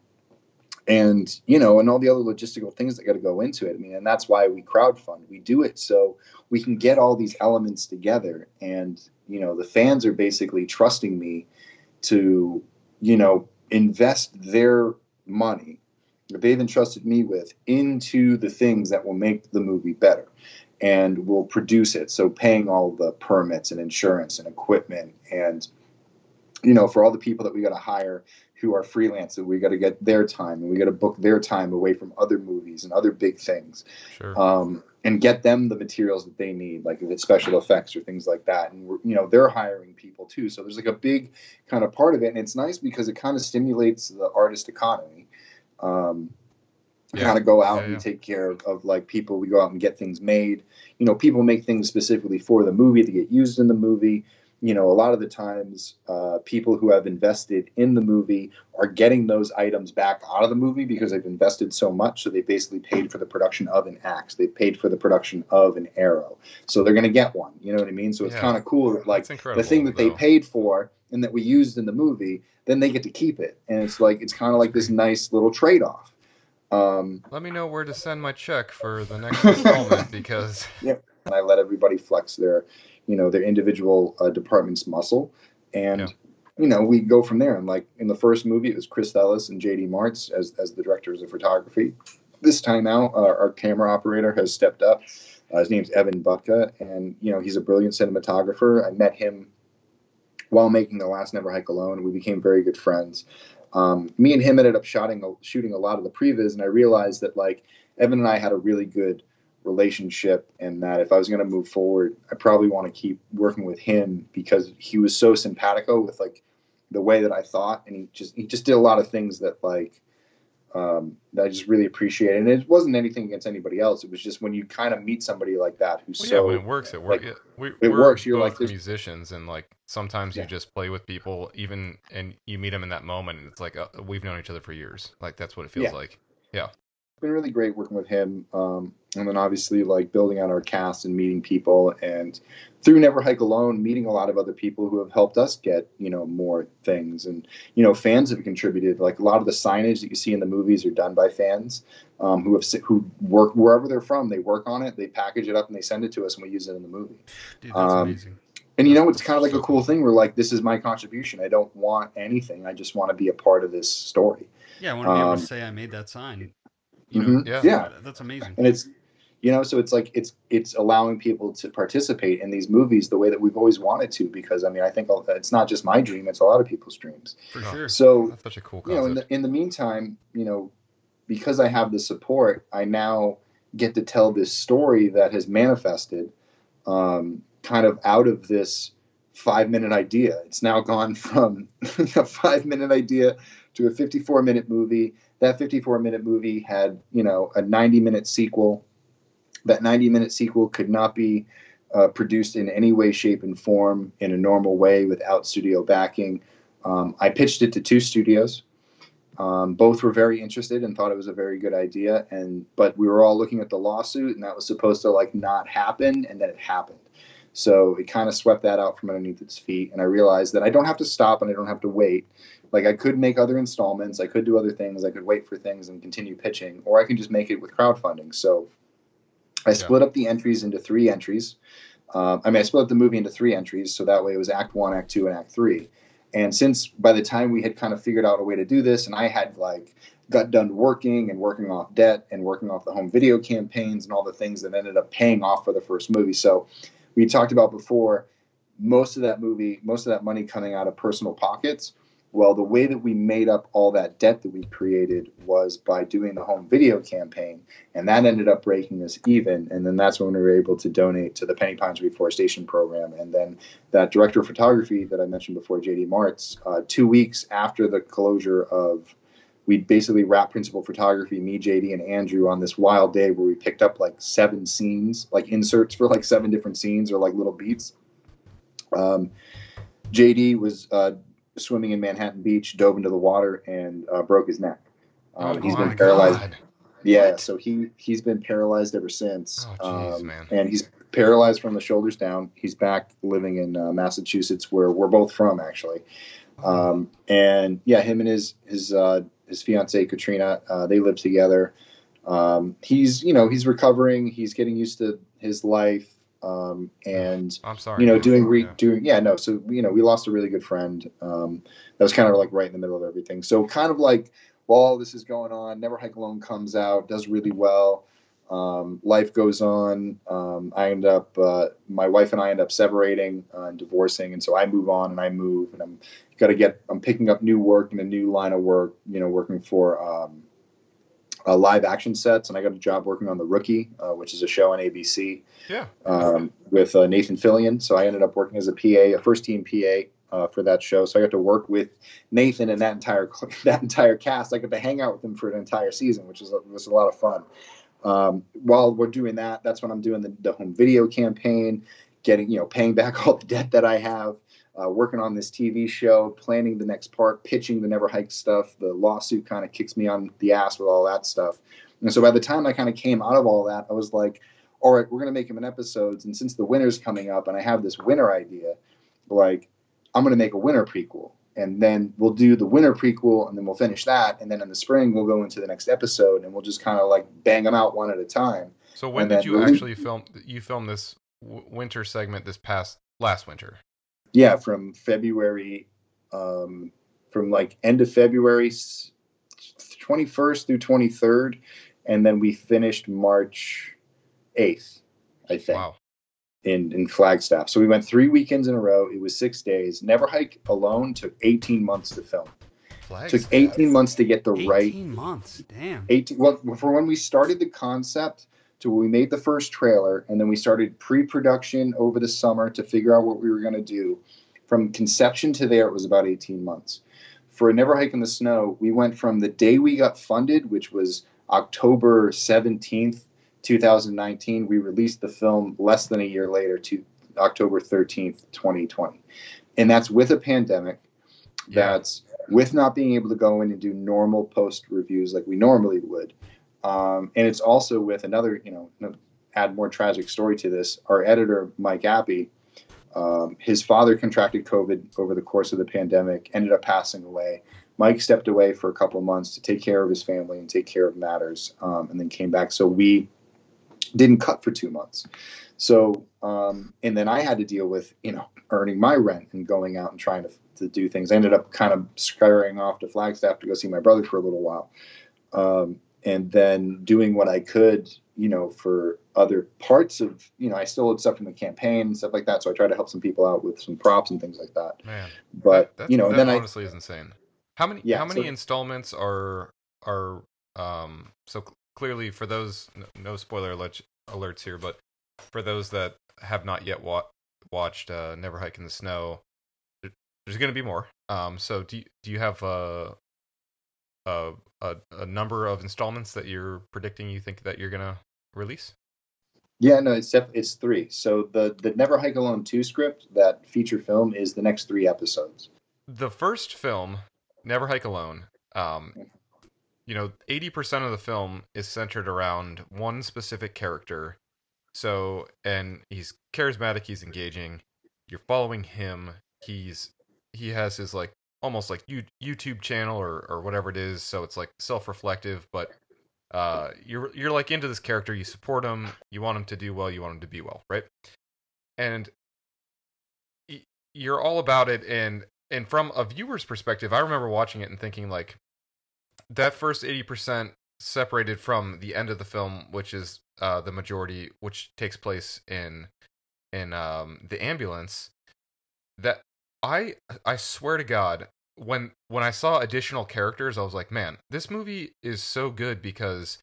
and you know and all the other logistical things that got to go into it i mean and that's why we crowdfund we do it so we can get all these elements together and you know the fans are basically trusting me to you know invest their money that they've entrusted me with into the things that will make the movie better and will produce it. So paying all the permits and insurance and equipment and you know for all the people that we got to hire who are freelancers, we got to get their time and we got to book their time away from other movies and other big things sure. um, and get them the materials that they need like if it's special effects or things like that. And we're, you know they're hiring people too. So there's like a big kind of part of it. And it's nice because it kind of stimulates the artist economy um, Yeah. kind of go out Yeah, and yeah. take care of, of like people we go out and get things made you know people make things specifically for the movie to get used in the movie you know a lot of the times uh, people who have invested in the movie are getting those items back out of the movie because they've invested so much so they basically paid for the production of an axe. They've paid for the production of an arrow. So they're going to get one you know what i mean? So it's Yeah. kind of cool that like the thing that they paid for and that we used in the movie then they get to keep it. And it's like it's kind of like this nice little trade-off. Um, Let me know where to send my check for the next installment because yeah, and I let everybody flex their, you know, their individual uh, department's muscle, and Yeah. you know we go from there. And like in the first movie, it was Chris Ellis and J.D. Martz as as the directors of photography. This time out, uh, our camera operator has stepped up. Uh, his name's Evan Butka, and you know he's a brilliant cinematographer. I met him while making The Last Never Hike Alone. We became very good friends. Um, me and him ended up shooting a, shooting a lot of the previs, and I realized that like Evan and I had a really good relationship, and that if I was going to move forward, I probably want to keep working with him because he was so simpatico with like the way that I thought, and he just he just did a lot of things that like um, that I just really appreciated. And it wasn't anything against anybody else. It was just when you kind of meet somebody like that who's Well, so yeah, when it works, it works. like, we, it we're works. You're like, musicians, and like sometimes Yeah. you just play with people, even and you meet them in that moment, and it's like uh, we've known each other for years. Like that's what it feels Yeah. like. it's been really great working with him. Um, and then obviously like building out our cast and meeting people and through Never Hike Alone, meeting a lot of other people who have helped us get, you know, more things. And, you know, fans have contributed. Like a lot of the signage that you see in the movies are done by fans um, who have, who work wherever they're from. They work on it, they package it up and they send it to us and we use it in the movie. Dude, that's Um, amazing. And you know, it's kind of like a cool thing where like, this is my contribution. I don't want anything. I just want to be a part of this story. Yeah, I want to be able um, to say I made that sign. You know, Mhm. Yeah. Yeah. that's amazing. and it's you know so it's like it's it's allowing people to participate in these movies the way that we've always wanted to because i mean i think it's not just my dream it's a lot of people's dreams For sure. so That's such a cool you know in the in the meantime you know because i have the support i now get to tell this story that has manifested um, kind of out of this five minute idea it's now gone from a five minute idea to a 54 minute movie that 54 minute movie had you know a 90 minute sequel. That 90 minute sequel could not be uh, produced in any way shape and form in a normal way without studio backing. Um, i pitched it to two studios. Um, both were very interested and thought it was a very good idea and but we were all looking at the lawsuit and that was supposed to like not happen and then it happened. So it kind of swept that out from underneath its feet and i realized that i don't have to stop and i don't have to wait like I could make other installments, I could do other things, I could wait for things and continue pitching, or I can just make it with crowdfunding. So I split up the entries into three entries. Um, I mean, I split up the movie into three entries, so that way it was Act One, Act Two, and Act Three. And since by the time we had kind of figured out a way to do this, and I had like got done working and working off debt and working off the home video campaigns and all the things that ended up paying off for the first movie. So we talked about before most of that movie, most of that money coming out of personal pockets. Well, the way that we made up all that debt that we created was by doing the home video campaign, and that ended up breaking us even. And then that's when we were able to donate to the Penny Pines Reforestation Program. And then that director of photography that I mentioned before, JD Martz, uh, two weeks after the closure of, we basically wrapped principal photography, me, JD, and Andrew, on this wild day where we picked up like seven scenes, like inserts for like seven different scenes or like little beats. Um, JD was uh, swimming in Manhattan Beach, dove into the water, and uh, broke his neck. Um, Oh he's my been paralyzed. God. Yeah, What? so he he's been paralyzed ever since. Oh, jeez, um, man. And he's paralyzed from the shoulders down. He's back living in uh, Massachusetts, where we're both from, actually. Um, and yeah, him and his his uh, his fiancee Katrina, uh, they live together. Um, he's you know he's recovering. He's getting used to his life, um, and I'm sorry. you know doing re- Yeah. doing yeah no so you know we lost a really good friend um, that was kind of like right in the middle of everything so kind of like while this is going on never hike alone comes out does really well um, life goes on um, i end up uh, my wife and i end up separating uh, and divorcing and so i move on and i move and i'm got to get i'm picking up new work in a new line of work you know working for um, uh, live action sets and i got a job working on the rookie uh, which is a show on abc Yeah. um, with uh, Nathan Fillion. So I ended up working as a PA, a first team PA uh, for that show. So I got to work with Nathan and that entire that entire cast. I got to hang out with them for an entire season, which was was a lot of fun. Um, while we're doing that, that's when I'm doing the, the home video campaign, getting you know paying back all the debt that I have. Uh, working on this TV show, planning the next part, pitching the Never Hike stuff. The lawsuit kind of kicks me on the ass with all that stuff. And so by the time I kind of came out of all that, I was like, all right, we're going to make them in episodes. And since the winter's coming up and I have this winter idea, like, I'm going to make a winter prequel. And then we'll do the winter prequel and then we'll finish that. And then in the spring, we'll go into the next episode and we'll just kind of like bang them out one at a time. So when and did you actually film? You filmed this w- winter segment this past last winter. Yeah, from February, um, from like end of February, 21st through 23rd. And then we finished March 8th, I think. Wow. in in Flagstaff. So we went three weekends in a row. It was six days. Never Hike alone took 18 months to film. Flagstaff. took 18 months to get the 18 right months. Damn. 18. Well, for when we started the concept to when we made the first trailer, and then we started pre-production over the summer to figure out what we were going to do. From conception to there, it was about 18 months. for a Never Hike in the Snow, we went from the day we got funded, which was October 17th, 2019. We released the film less than a year later to October 13th, 2020. And that's with a pandemic. Yeah. That's with not being able to go in and do normal post reviews like we normally would. Um, and it's also with another, you know, add more tragic story to this. Our editor, Mike Appy, um, his father contracted COVID over the course of the pandemic, ended up passing away. Mike stepped away for a couple of months to take care of his family and take care of matters, um, and then came back. So we didn't cut for two months. So, um, and then I had to deal with, you know, earning my rent and going out and trying to, to do things. I ended up kind of scurrying off to Flagstaff to go see my brother for a little while. Um, and then doing what I could, you know, for other parts of, you know, I still had stuff from the campaign and stuff like that. So I tried to help some people out with some props and things like that. Man, But, that, you know, that then I, honestly is insane. How many Yeah, how many so- installments are are um so clearly for those no, spoiler alert, alerts here, but for those that have not yet wa- watched uh, Never Hike in the Snow, there's going to be more. Um, so do you, do you have a, a a a number of installments that you're predicting you think that you're going to release? Yeah, no, it's def- it's three. So the the Never Hike Alone two script, that feature film, is the next three episodes. the first film, Never Hike Alone, um, you know, 80% of the film is centered around one specific character. So, and he's charismatic, he's engaging. You're following him. He's he has his like almost like you YouTube channel or or whatever it is, so it's like self-reflective, but uh you're you're like into this character, you support him, you want him to do well, you want him to be well, right? And you're all about it and and from a viewer's perspective, I remember watching it and thinking like that first 80% separated from the end of the film, which is uh, the majority, which takes place in in um, the ambulance. That I I swear to God, when when I saw additional characters, I was like, man, this movie is so good because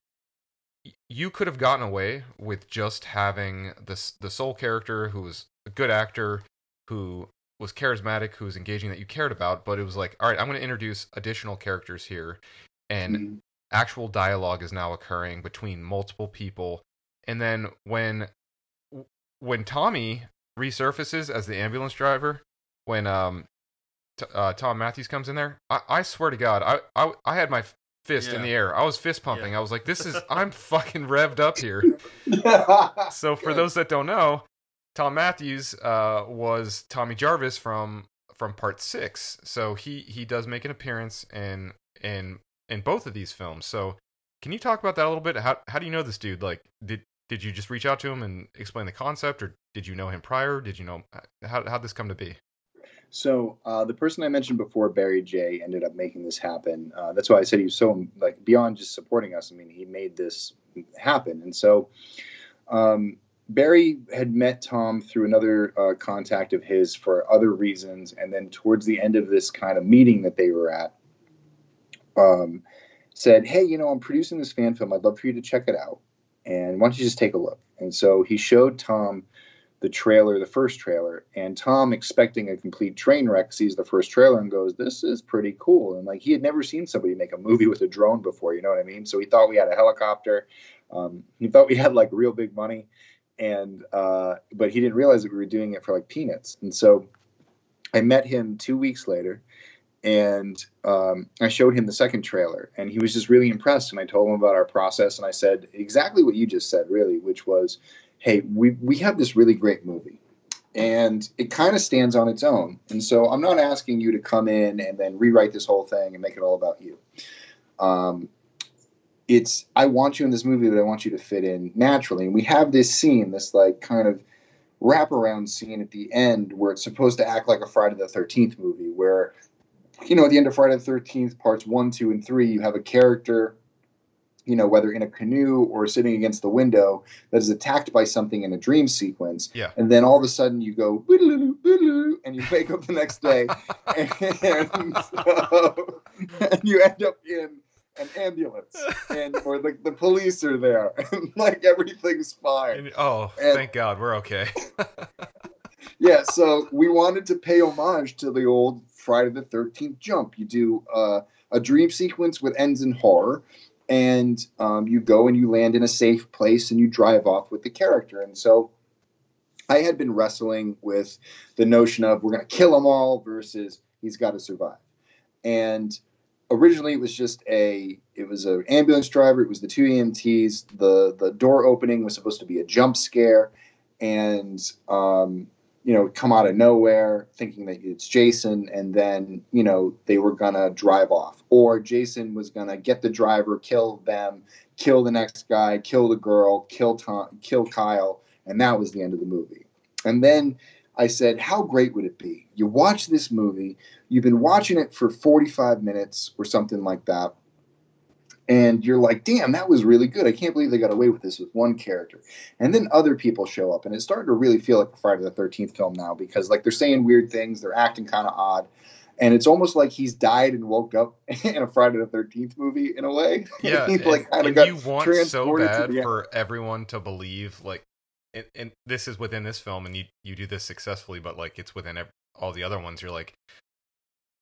y- you could have gotten away with just having this the sole character who was a good actor who was charismatic who was engaging that you cared about but it was like all right i'm going to introduce additional characters here and Mhm. actual dialogue is now occurring between multiple people and then when when tommy resurfaces as the ambulance driver when um t- uh, thom mathews comes in there i, I swear to god I, I i had my fist in the air i was fist pumping Yeah. i was like this is i'm fucking revved up here so for Good. those that don't know, Thom Mathews uh, was Tommy Jarvis from from Part Six. So he he does make an appearance in in in both of these films. So can you talk about that a little bit? How how do you know this dude? Like did did you just reach out to him and explain the concept, or did you know him prior? Did you know how how'd this come to be? So uh, the person I mentioned before, Barry J, ended up making this happen. Uh, that's why I said he was so like beyond just supporting us. I mean, he made this happen. And so um, Barry had met Tom through another uh, contact of his for other reasons, and then towards the end of this kind of meeting that they were at, um, said, "Hey, you know, I'm producing this fan film. I'd love for you to check it out, and why don't you just take a look?" And so he showed Tom the trailer, the first trailer, and Tom, expecting a complete train wreck, sees the first trailer and goes, "This is pretty cool." And like he had never seen somebody make a movie with a drone before, you know what I mean? So he thought we had a helicopter. Um, he thought we had like real big money, and uh, but he didn't realize that we were doing it for like peanuts. And so I met him two weeks later, and um, I showed him the second trailer, and he was just really impressed. And I told him about our process, and I said exactly what you just said, really, which was, "Hey, we we have this really great movie." And it kind of stands on its own. And so I'm not asking you to come in and then rewrite this whole thing and make it all about you. Um, it's I want you in this movie, but I want you to fit in naturally. And we have this scene, this like kind of wraparound scene at the end where it's supposed to act like a Friday the Thirteenth movie, where you know at the end of Friday the Thirteenth, parts one, two, and three, you have a character, you know, whether in a canoe or sitting against the window, that is attacked by something in a dream sequence. Yeah. And then all of a sudden you go "Boodaloo, boodaloo," and you wake up the next day and, so- and you end up in an ambulance and or like the police are there and like everything's fine And- oh, And- thank God, we're okay. yeah so we wanted to pay homage to the old Friday the Thirteenth jump. You do uh, a dream sequence with ends in horror, and um, you go and you land in a safe place and you drive off with the character. And so I had been wrestling with the notion of we're going to kill them all versus he's got to survive. And originally it was just a it was an ambulance driver it was the two emts the the door opening was supposed to be a jump scare and um, you know come out of nowhere thinking that it's jason and then you know they were gonna drive off or jason was gonna get the driver kill them kill the next guy kill the girl kill tom kill kyle and that was the end of the movie and then I said, How great would it be? You watch this movie, you've been watching it for 45 minutes or something like that, and you're like, Damn, that was really good. I can't believe they got away with this with one character. And then other people show up, and it's starting to really feel like a Friday the 13th film now because, like, they're saying weird things, they're acting kind of odd. And it's almost like he's died and woke up in a Friday the Thirteenth movie in a way. Yeah, like and, kind and of you want so bad for everyone to believe like and, and, this is within this film and you you do this successfully but like it's within all the other ones you're like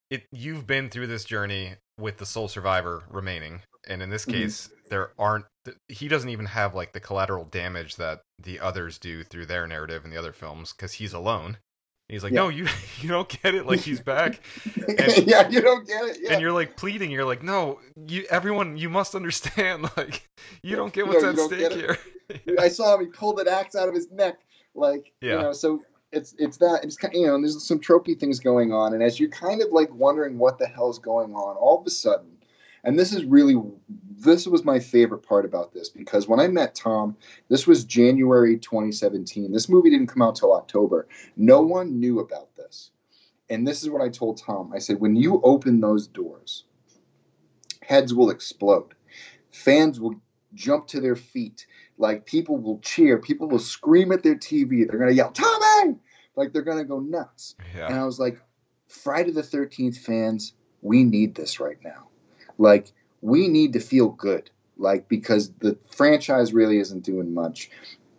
it you've been through this journey with the sole survivor remaining and in this Mhm. case there aren't he doesn't even have like the collateral damage that the others do through their narrative in the other films because he's alone he's like Yeah. no you you don't get it like he's back And- yeah, you don't get it. Yeah. and you're like pleading you're like no you everyone you must understand like you don't get what's you at stake here I saw him. He pulled an axe out of his neck, like you Yeah. know. So it's it's that it's kind of, you know. And there's some tropey things going on, and as you're kind of like wondering what the hell's going on, all of a sudden, and this is really this was my favorite part about this because when I met Tom, this was January 2017. This movie didn't come out till October. No one knew about this, and this is what I told Tom. I said, when you open those doors, heads will explode, fans will jump to their feet like people will cheer, people will scream at their TV. They're gonna yell, Tommy! Like they're gonna go nuts. Yeah. And I was like, Friday the thirteenth fans, we need this right now. Like, we need to feel good. Like, because the franchise really isn't doing much.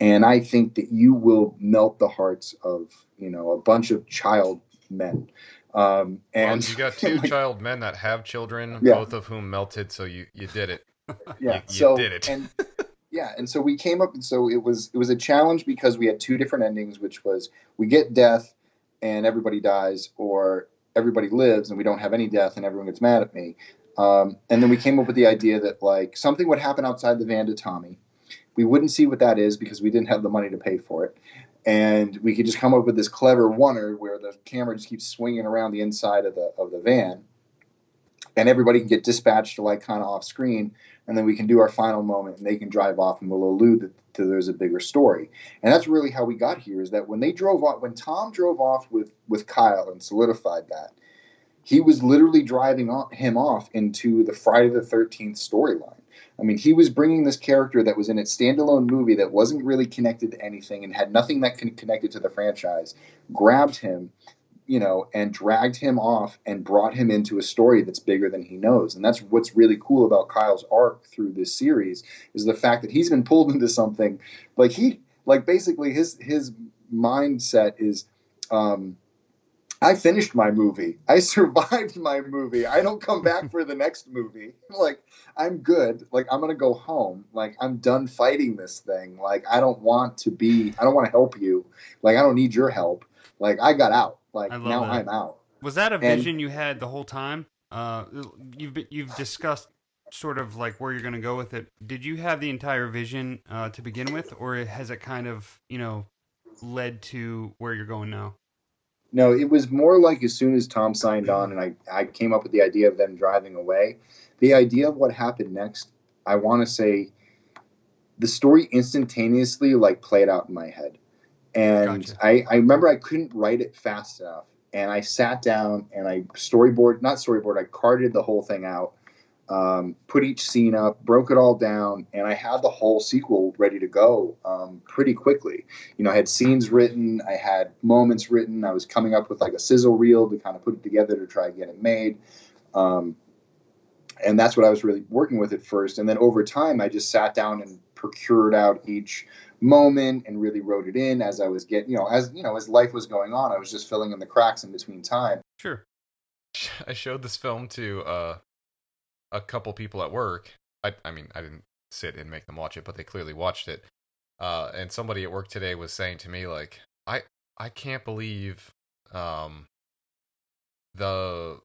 And I think that you will melt the hearts of, you know, a bunch of child men. Um Well, and you got two like, child men that have children, Yeah. both of whom melted, so you you did it. yeah you- you so did it. and yeah and so we came up and so it was it was a challenge because we had two different endings which was we get death and everybody dies or everybody lives and we don't have any death and everyone gets mad at me um, and then we came up with the idea that like something would happen outside the van to tommy. We wouldn't see what that is because we didn't have the money to pay for it. And we could just come up with this clever oneer where the camera just keeps swinging around the inside of the of the van. And everybody can get dispatched to like kind of off screen. And then we can do our final moment and they can drive off and we'll allude that there's a bigger story. And that's really how we got here is that when they drove off when tom drove off with with kyle and solidified that he was literally driving him off into the friday the 13th storyline i mean he was bringing this character that was in its standalone movie that wasn't really connected to anything and had nothing that con- connected to the franchise grabbed him you know, and dragged him off and brought him into a story that's bigger than he knows. And that's what's really cool about Kyle's arc through this series is the fact that he's been pulled into something like he like basically his his mindset is um I finished my movie. I survived my movie. I don't come back for the next movie. Like I'm good. Like I'm going to go home. Like I'm done fighting this thing. Like I don't want to be I don't want to help you. Like I don't need your help. Like I got out. Like now that. I'm out. Was that a And- vision you had the whole time? Uh, you've been- you've discussed sort of like where you're going to go with it. Did you have the entire vision uh, to begin with, or has it kind of you know led to where you're going now? No, it was more like as soon as Tom signed on and I, I came up with the idea of them driving away, the idea of what happened next, I want to say the story instantaneously like played out in my head. And Gotcha. I, I remember I couldn't write it fast enough. And I sat down and I storyboard, not storyboard, I carded the whole thing out, um, put each scene up, broke it all down, and I had the whole sequel ready to go um, pretty quickly you know, I had scenes written, I had moments written, I was coming up with like a sizzle reel to kind of put it together to try and get it made. Um, and that's what I was really working with at first. And then over time, I just sat down and procured out each moment and really wrote it in as I was getting, you know, as you know, as life was going on, I was just filling in the cracks in between time. Sure. I showed this film to uh, a couple people at work. I, I mean, I didn't sit and make them watch it, but they clearly watched it. Uh, and somebody at work today was saying to me, like, I, I can't believe, um, the,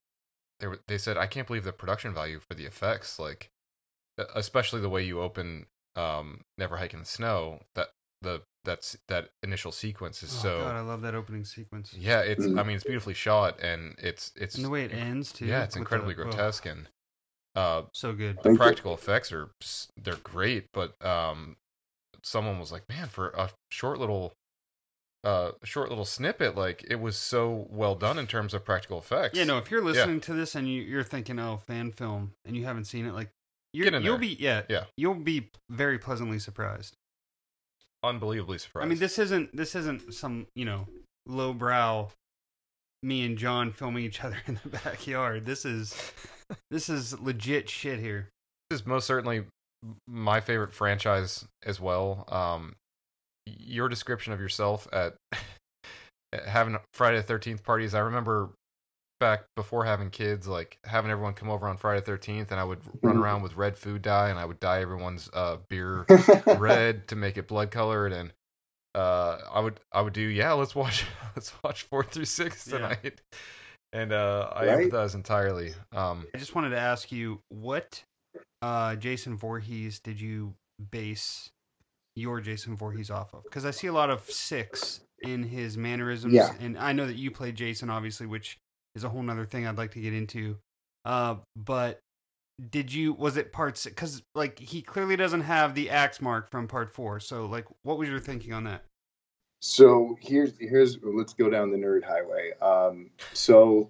they were, they said, I can't believe the production value for the effects, like, especially the way you open, um, Never Hike in the Snow. That the that's that initial sequence is Oh, so. God, I love that opening sequence. Yeah, it's. Mm. I mean, it's beautifully shot, and it's it's. And the way it ends too. yeah, it's incredibly the- oh, grotesque, and uh, so good. the Thank you. practical effects are they're great. But um, someone was like, "Man, for a short little, uh, short little snippet, like it was so well done in terms of practical effects." Yeah, no. If you're listening to this and you, you're thinking, "Oh, fan film," and you haven't seen it, like, you're, Get in you'll there. be yeah, Yeah. you'll be very pleasantly surprised. unbelievably surprised. I mean, this isn't this isn't some you know lowbrow. Me and John filming each other in the backyard. This is this is legit shit here. This is most certainly my favorite franchise as well. Um, your description of yourself at at having Friday the Thirteenth parties. I remember back before having kids, like having everyone come over on Friday the Thirteenth, and I would run Mhm. around with red food dye, and I would dye everyone's uh, beer red to make it blood colored, and uh, I would I would do yeah, let's watch let's watch four through six Yeah. Tonight, and uh, I Right? empathize entirely. Um, I just wanted to ask you what uh, Jason Voorhees did you base your Jason Voorhees off of? Because I see a lot of six in his mannerisms, Yeah. and I know that you played Jason, obviously, which is a whole nother thing I'd like to get into. Uh, but did you was it part six? Because like he clearly doesn't have the axe mark from part four. So like, what was your thinking on that? So here's here's let's go down the nerd highway. Um, so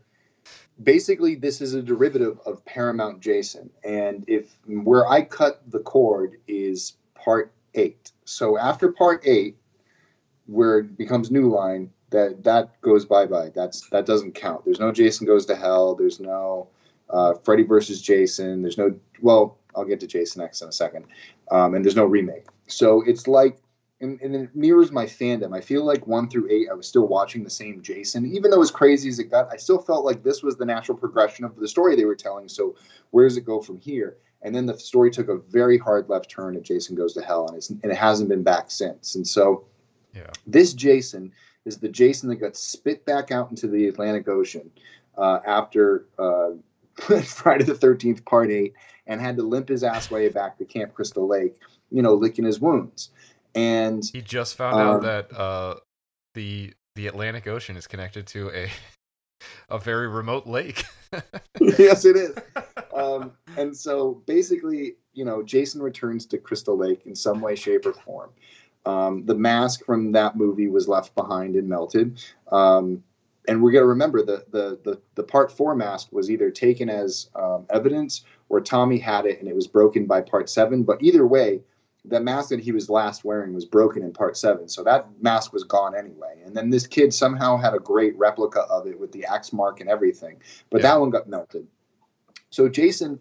basically, this is a derivative of Paramount Jason, and if where I cut the cord is part eight. So after part eight, where it becomes New Line, that that goes bye bye. That's that doesn't count. There's no Jason Goes to Hell. There's no uh, Freddy versus Jason. There's no well, I'll get to Jason X in a second, um, and there's no remake. So it's like and, and it mirrors my fandom. I feel like one through eight, I was still watching the same Jason, even though as crazy as it got. I still felt like this was the natural progression of the story they were telling. So where does it go from here? And then the story took a very hard left turn at Jason Goes to Hell, and, it's, and it hasn't been back since. And so yeah. this Jason is the Jason that got spit back out into the Atlantic Ocean uh, after uh, Friday the Thirteenth Part Eight, and had to limp his ass way back to Camp Crystal Lake, you know, licking his wounds. And He just found out Um, that uh, the the Atlantic Ocean is connected to a a very remote lake. yes, it is. Um, and so basically, you know, Jason returns to Crystal Lake in some way, shape, or form. Um, the mask from that movie was left behind and melted. Um, and we're going to remember the, the the the part four mask was either taken as um, evidence or Tommy had it and it was broken by part seven. But either way, the mask that he was last wearing was broken in part seven, so that mask was gone anyway. And then this kid somehow had a great replica of it with the axe mark and everything, but Yeah. that one got melted. So Jason,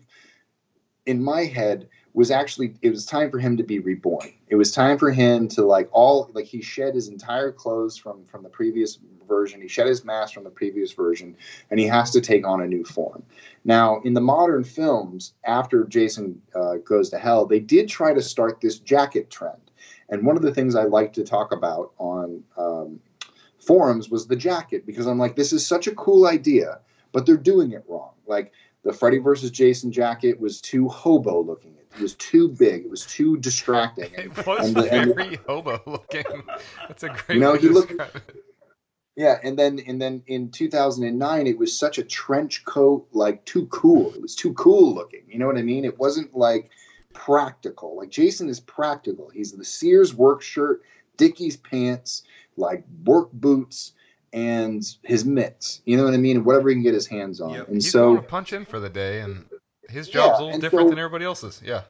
in my head, was actually it was time for him to be reborn. It was time for him to like all like he shed his entire clothes from from the previous version. He shed his mask from the previous version, and he has to take on a new form. Now, in the modern films, after Jason uh, goes to hell, they did try to start this jacket trend. And one of the things I like to talk about on um, forums was the jacket because I'm like, this is such a cool idea, but they're doing it wrong. Like the Freddy versus Jason jacket was too hobo looking. It was too big. It was too distracting. And, it was and the- and the- very hobo looking. That's a great You know, he looked- it. yeah, and then and then in 2009, it was such a trench coat, like too cool. It was too cool looking. You know what I mean? It wasn't like practical. Like Jason is practical. He's the Sears work shirt, Dickies pants, like work boots, and his mitts. You know what I mean? And whatever he can get his hands on. Yep. And He's so punch in for the day, and his job's Yeah, a little and different so- than everybody else's. Yeah,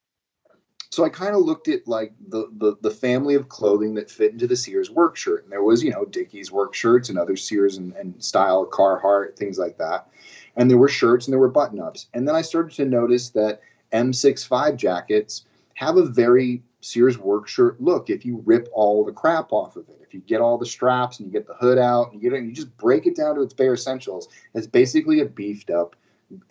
so I kind of looked at like the, the the family of clothing that fit into the Sears work shirt, and there was you know Dickies work shirts and other Sears and, and style Carhartt things like that, and there were shirts and there were button ups, and then I started to notice that M65 jackets have a very Sears work shirt look if you rip all the crap off of it. If you get all the straps and you get the hood out and you get it, and you just break it down to its bare essentials, it's basically a beefed up.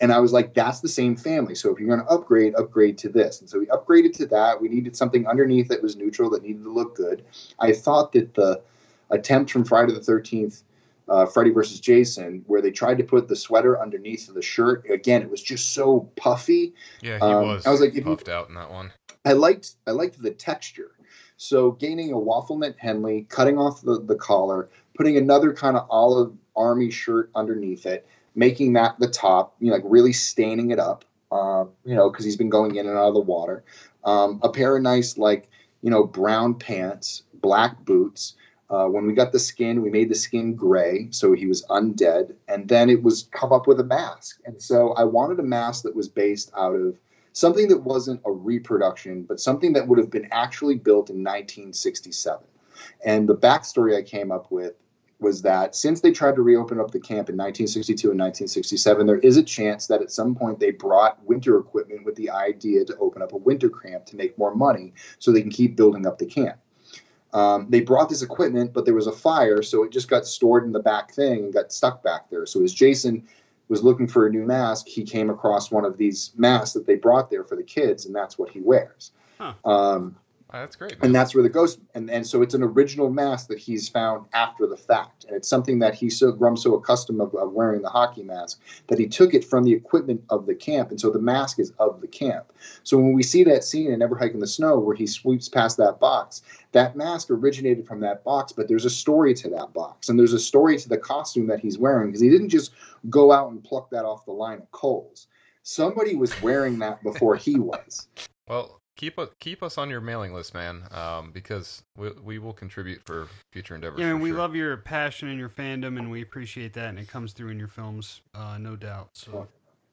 And I was like, that's the same family. So if you're going to upgrade, upgrade to this. And so we upgraded to that. We needed something underneath that was neutral that needed to look good. I thought that the attempt from Friday the 13th uh, Freddy versus Jason, where they tried to put the sweater underneath the shirt. Again, it was just so puffy. Yeah, he Um, was. I was like, if you- puffed out in that one. I liked I liked the texture. So gaining a waffle knit Henley, cutting off the, the collar, putting another kind of olive army shirt underneath it, making that the top, you know, like really staining it up, uh, you know, because he's been going in and out of the water. Um, a pair of nice like you know brown pants, black boots. Uh, when we got the skin, we made the skin gray, so he was undead, and then it was come up with a mask. And so I wanted a mask that was based out of something that wasn't a reproduction, but something that would have been actually built in 1967. And the backstory I came up with was that since they tried to reopen up the camp in 1962 and 1967, there is a chance that at some point they brought winter equipment with the idea to open up a winter camp to make more money so they can keep building up the camp. Um, they brought this equipment, but there was a fire, so it just got stored in the back thing and got stuck back there. So as Jason was looking for a new mask, he came across one of these masks that they brought there for the kids, and that's what he wears. Huh. Um, Ah, that's great. Man. and that's where the ghost and, and so it's an original mask that he's found after the fact. And it's something that he's so grown so accustomed of, of wearing the hockey mask that he took it from the equipment of the camp. And so the mask is of the camp. So when we see that scene in never hike in the snow where he sweeps past that box that mask originated from that box but there's a story to that box. And there's a story to the costume that he's wearing because he didn't just go out and pluck that off the line of coals. Somebody was wearing that before he was. Well, keep us keep us on your mailing list, man, um, because we we will contribute for future endeavors. Yeah, and we sure. love your passion and your fandom, and we appreciate that, and it comes through in your films, uh, no doubt. So,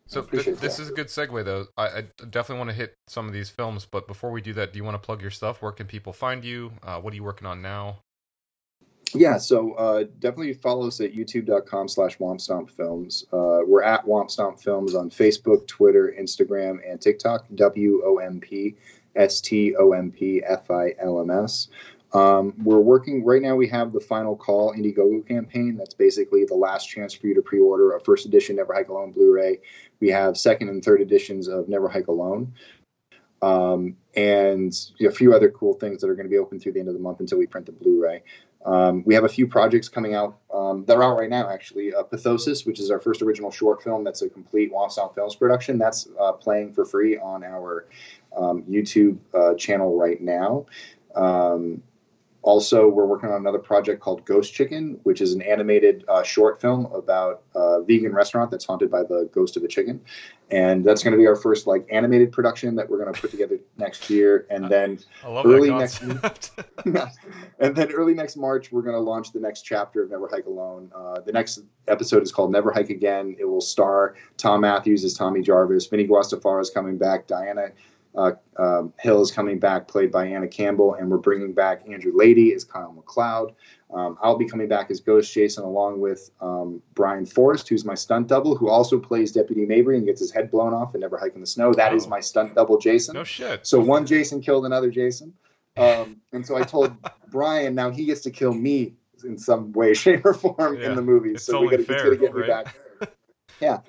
So th- this is a good segue, though. I, I definitely want to hit some of these films, but before we do that, do you want to plug your stuff? Where can people find you? Uh, what are you working on now? Yeah, so uh, definitely follow us at youtube.com slash Wompstomp Films. Uh, we're at Wompstomp Films on Facebook, Twitter, Instagram, and TikTok. W O M P S T O M P F I L M S. Um, we're working right now. We have the Final Call Indiegogo campaign. That's basically the last chance for you to pre-order a first edition Never Hike Alone Blu-ray. We have second and third editions of Never Hike Alone, um, and a few other cool things that are going to be open through the end of the month until we print the Blu-ray. Um, we have a few projects coming out um, that are out right now, actually. Uh, Pathosis, which is our first original short film, that's a complete Wompstomp Films production. That's uh, playing for free on our um, YouTube uh, channel right now. Um, also, we're working on another project called Ghost Chicken, which is an animated uh, short film about a vegan restaurant that's haunted by the ghost of a chicken, and that's going to be our first like animated production that we're going to put together next year. And then Early next and then early next March, we're going to launch the next chapter of Never Hike Alone. Uh, the next episode is called Never Hike Again. It will star Thom Mathews as Tommy Jarvis. Vinny Guastaferro is coming back. Diana uh, um, Hill is coming back, played by Anna Campbell. And we're bringing back Andrew Lady as Kyle McLeod. Um, I'll be coming back as Ghost Jason along with um, Brian Forrest, who's my stunt double, who also plays Deputy Mabry and gets his head blown off and Never Hike in the Snow. That is Oh. my stunt double, Jason. no shit. So one Jason killed another Jason. Um, and so I told Brian now he gets to kill me in some way, shape, or form Yeah, in the movie. it's So we gotta, gonna get me back. yeah.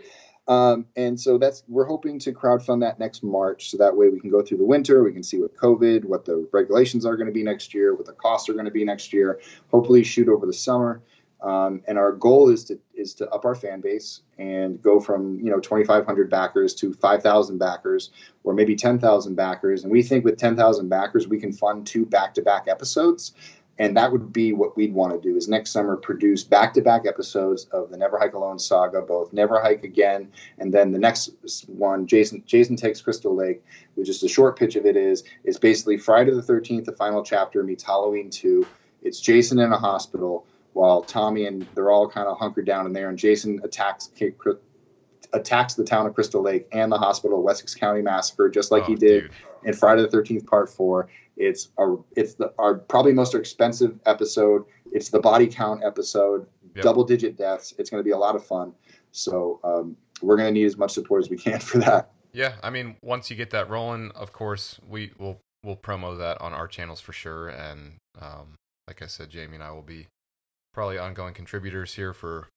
Um, and so that's we're hoping to crowdfund that next March, so that way we can go through the winter, we can see what COVID, what the regulations are going to be next year, what the costs are going to be next year. Hopefully, shoot over the summer. Um, and our goal is to is to up our fan base and go from you know 2,500 backers to 5,000 backers, or maybe 10,000 backers. And we think with 10,000 backers, we can fund two back-to-back episodes. And that would be what we'd want to do is next summer produce back-to-back episodes of the Never Hike Alone saga, both Never Hike Again, and then the next one, Jason Jason Takes Crystal Lake, which is the short pitch of it is is basically Friday the 13th, the final chapter meets Halloween 2. It's Jason in a hospital while Tommy and they're all kind of hunkered down in there, and Jason attacks attacks the town of Crystal Lake and the hospital, Wessex County Massacre, just like Oh, he did dude. in Friday the Thirteenth Part Four. It's our it's the our probably most expensive episode. It's the body count episode, Yep. double digit deaths. It's going to be a lot of fun. So um, we're going to need as much support as we can for that. Yeah, I mean, once you get that rolling, of course, we will we'll promo that on our channels for sure. And um, like I said, Jamie and I will be probably ongoing contributors here for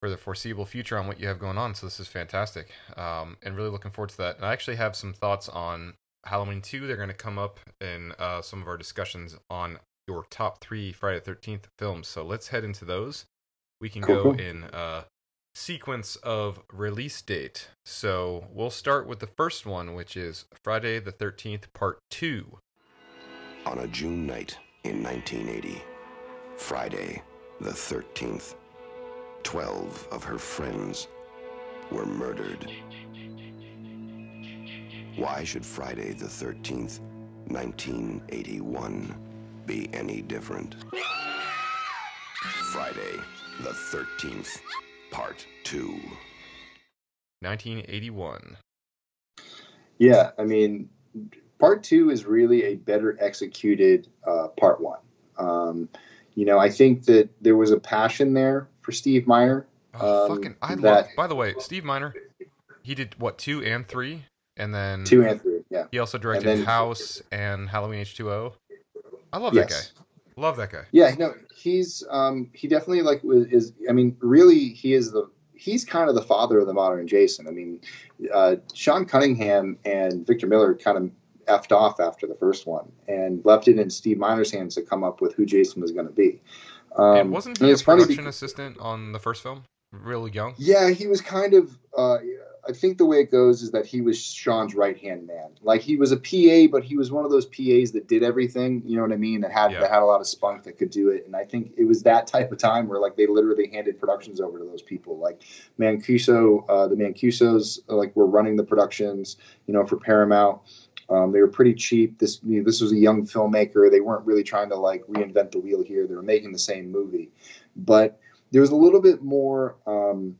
for the foreseeable future on what you have going on. So this is fantastic, um, and really looking forward to that. And I actually have some thoughts on Halloween two. They're going to come up in uh, some of our discussions on your top three Friday the Thirteenth films. So let's head into those. We can Cool, go in uh, sequence of release date. So we'll start with the first one, which is Friday the Thirteenth Part Two. On a June night in 1980, Friday the 13th, 12 of her friends were murdered. Why should Friday the 13th, 1981 be any different? Friday the 13th, Part 2. 1981. Yeah, I mean, part two is really a better executed uh, part one. Um, you know, I think that there was a passion there for Steve Miner. Oh, Um, fucking! I that- love. By the way, Steve Miner, he did what two and three, and then Two and three, yeah. he also directed then- House and Halloween H two O. I love that guy. Love that guy. Yeah, no, he's um, he definitely like is. I mean, really, he is the he's kind of the father of the modern Jason. I mean, uh, Sean Cunningham and Victor Miller kind of effed off after the first one and left it in Steve Miner's hands to come up with who Jason was going to be. Um, and wasn't and he a production because- assistant on the first film? Really young. Yeah, he was kind of. Uh, I think the way it goes is that he was Sean's right hand man. Like he was a PA, but he was one of those PAs that did everything. You know what I mean? That had Yeah. that had a lot of spunk that could do it. And I think it was that type of time where like they literally handed productions over to those people. Like Mancuso, uh, the Mancusos, uh, like were running the productions. You know, for Paramount. Um, they were pretty cheap. This you know, this was a young filmmaker. They weren't really trying to like reinvent the wheel here. They were making the same movie, but there was a little bit more. Um,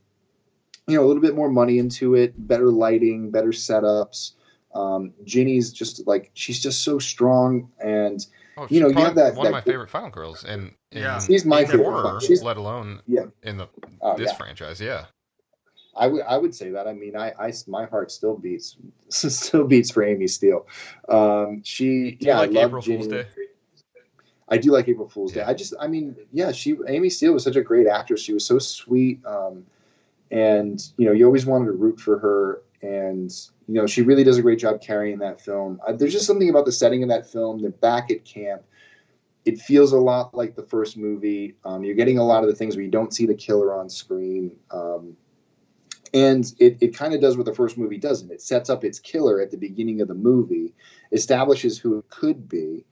you know, a little bit more money into it, better lighting, better setups. Um, Ginny's just like she's just so strong, and Oh, You know, you have that- one of my that- favorite Final Girls, and Yeah. She's my favorite horror, one. She's- let alone yeah, in the oh, this yeah. franchise. Yeah. I would I would say that. I mean, I, I my heart still beats still beats for Amy Steele. Um, she Do you yeah, like I love April Ginny. Fool's Day? I do like April Fool's Day. I just, I mean, yeah, she Amy Steele was such a great actress. She was so sweet, um, and you know, you always wanted to root for her. And you know, she really does a great job carrying that film. Uh, there's just something about the setting of that film. They're back at camp. It feels a lot like the first movie. Um, you're getting a lot of the things where you don't see the killer on screen. Um, and it, it kind of does what the first movie doesn't. It sets up its killer at the beginning of the movie, establishes who it could be,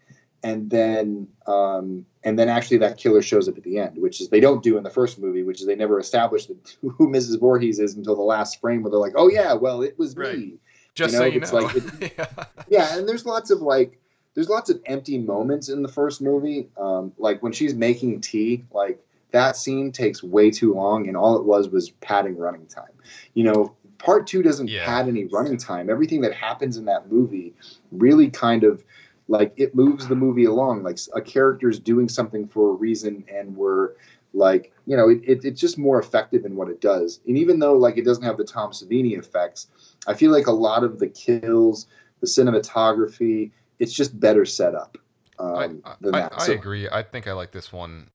and then um, and then actually that killer shows up at the end, which is they don't do in the first movie, which is they never establish the, who Mrs. Voorhees is until the last frame, where they're like, "Oh yeah, well it was Right. me." Just You so know, you it's know. like yeah. Yeah, and there's lots of like there's lots of empty moments in the first movie, um, like when she's making tea, like that scene takes way too long, and all it was was padding running time. You know, part two doesn't Yeah. pad any running time. Everything that happens in that movie really kind of like it moves the movie along. Like a character's doing something for a reason, and we're like, you know, it, it, it's just more effective in what it does. And even though like it doesn't have the Tom Savini effects, I feel like a lot of the kills, the cinematography, it's just better set up um, I, than I, that. I So, agree. I think I like this one,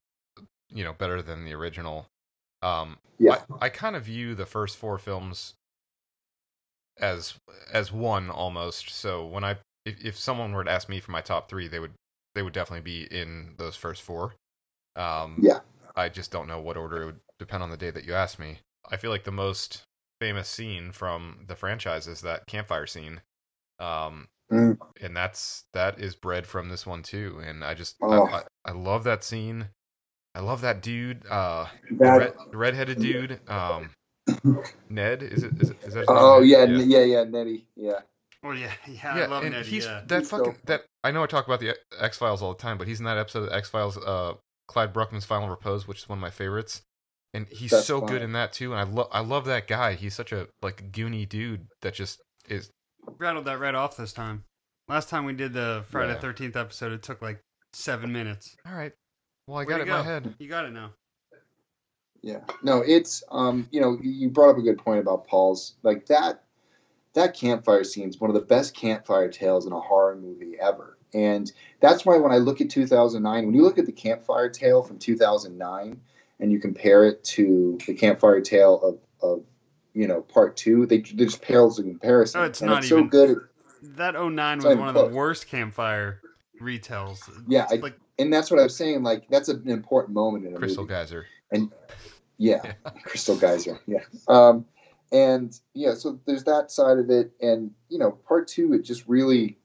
you know, better than the original. Um, Yeah. I, I kind of view the first four films as as one almost. So when I if, if someone were to ask me for my top three, they would they would definitely be in those first four. Um, Yeah. I just don't know what order it would depend on the day that you ask me. I feel like the most famous scene from the franchise is that campfire scene. Um, Mm. and that's that is bred from this one too. And I just Oh. I, I, I love that scene. I love that dude, uh, that- red, redheaded dude. Um, Ned is it? Is, it, is that oh name? yeah, Ned? yeah, yeah, Nettie, yeah. Oh yeah, yeah, yeah, I love and Ned. he's yeah. that He's fucking fun. that. I know I talk about the X Files all the time, but he's in that episode of X Files, uh, Clyde Bruckman's Final Repose, which is one of my favorites, and he's That's so fine. good in that too. And I love I love that guy. He's such a like goony dude that just is. rattled that right off this time. Last time we did the Friday Yeah. Thirteenth episode, it took like seven minutes. All right, well I Way got to it in my go. head. You got it now. Yeah. No, it's um, you know, you brought up a good point about Paul's like that that campfire scene is one of the best campfire tales in a horror movie ever. And that's why when I look at 2009, when you look at the campfire tale from 2009 and you compare it to the campfire tale of, of you know, part two, they, they just pales in comparison. Oh, it's and not it's even- so good. That 09 was not one of even the worst campfire retells. Yeah, I- like And that's what I was saying. Like, that's an important moment in a Crystal movie. Geyser. And yeah, Crystal Geyser. Yeah. Um, and yeah, so there's that side of it. And, you know, part two, it just really,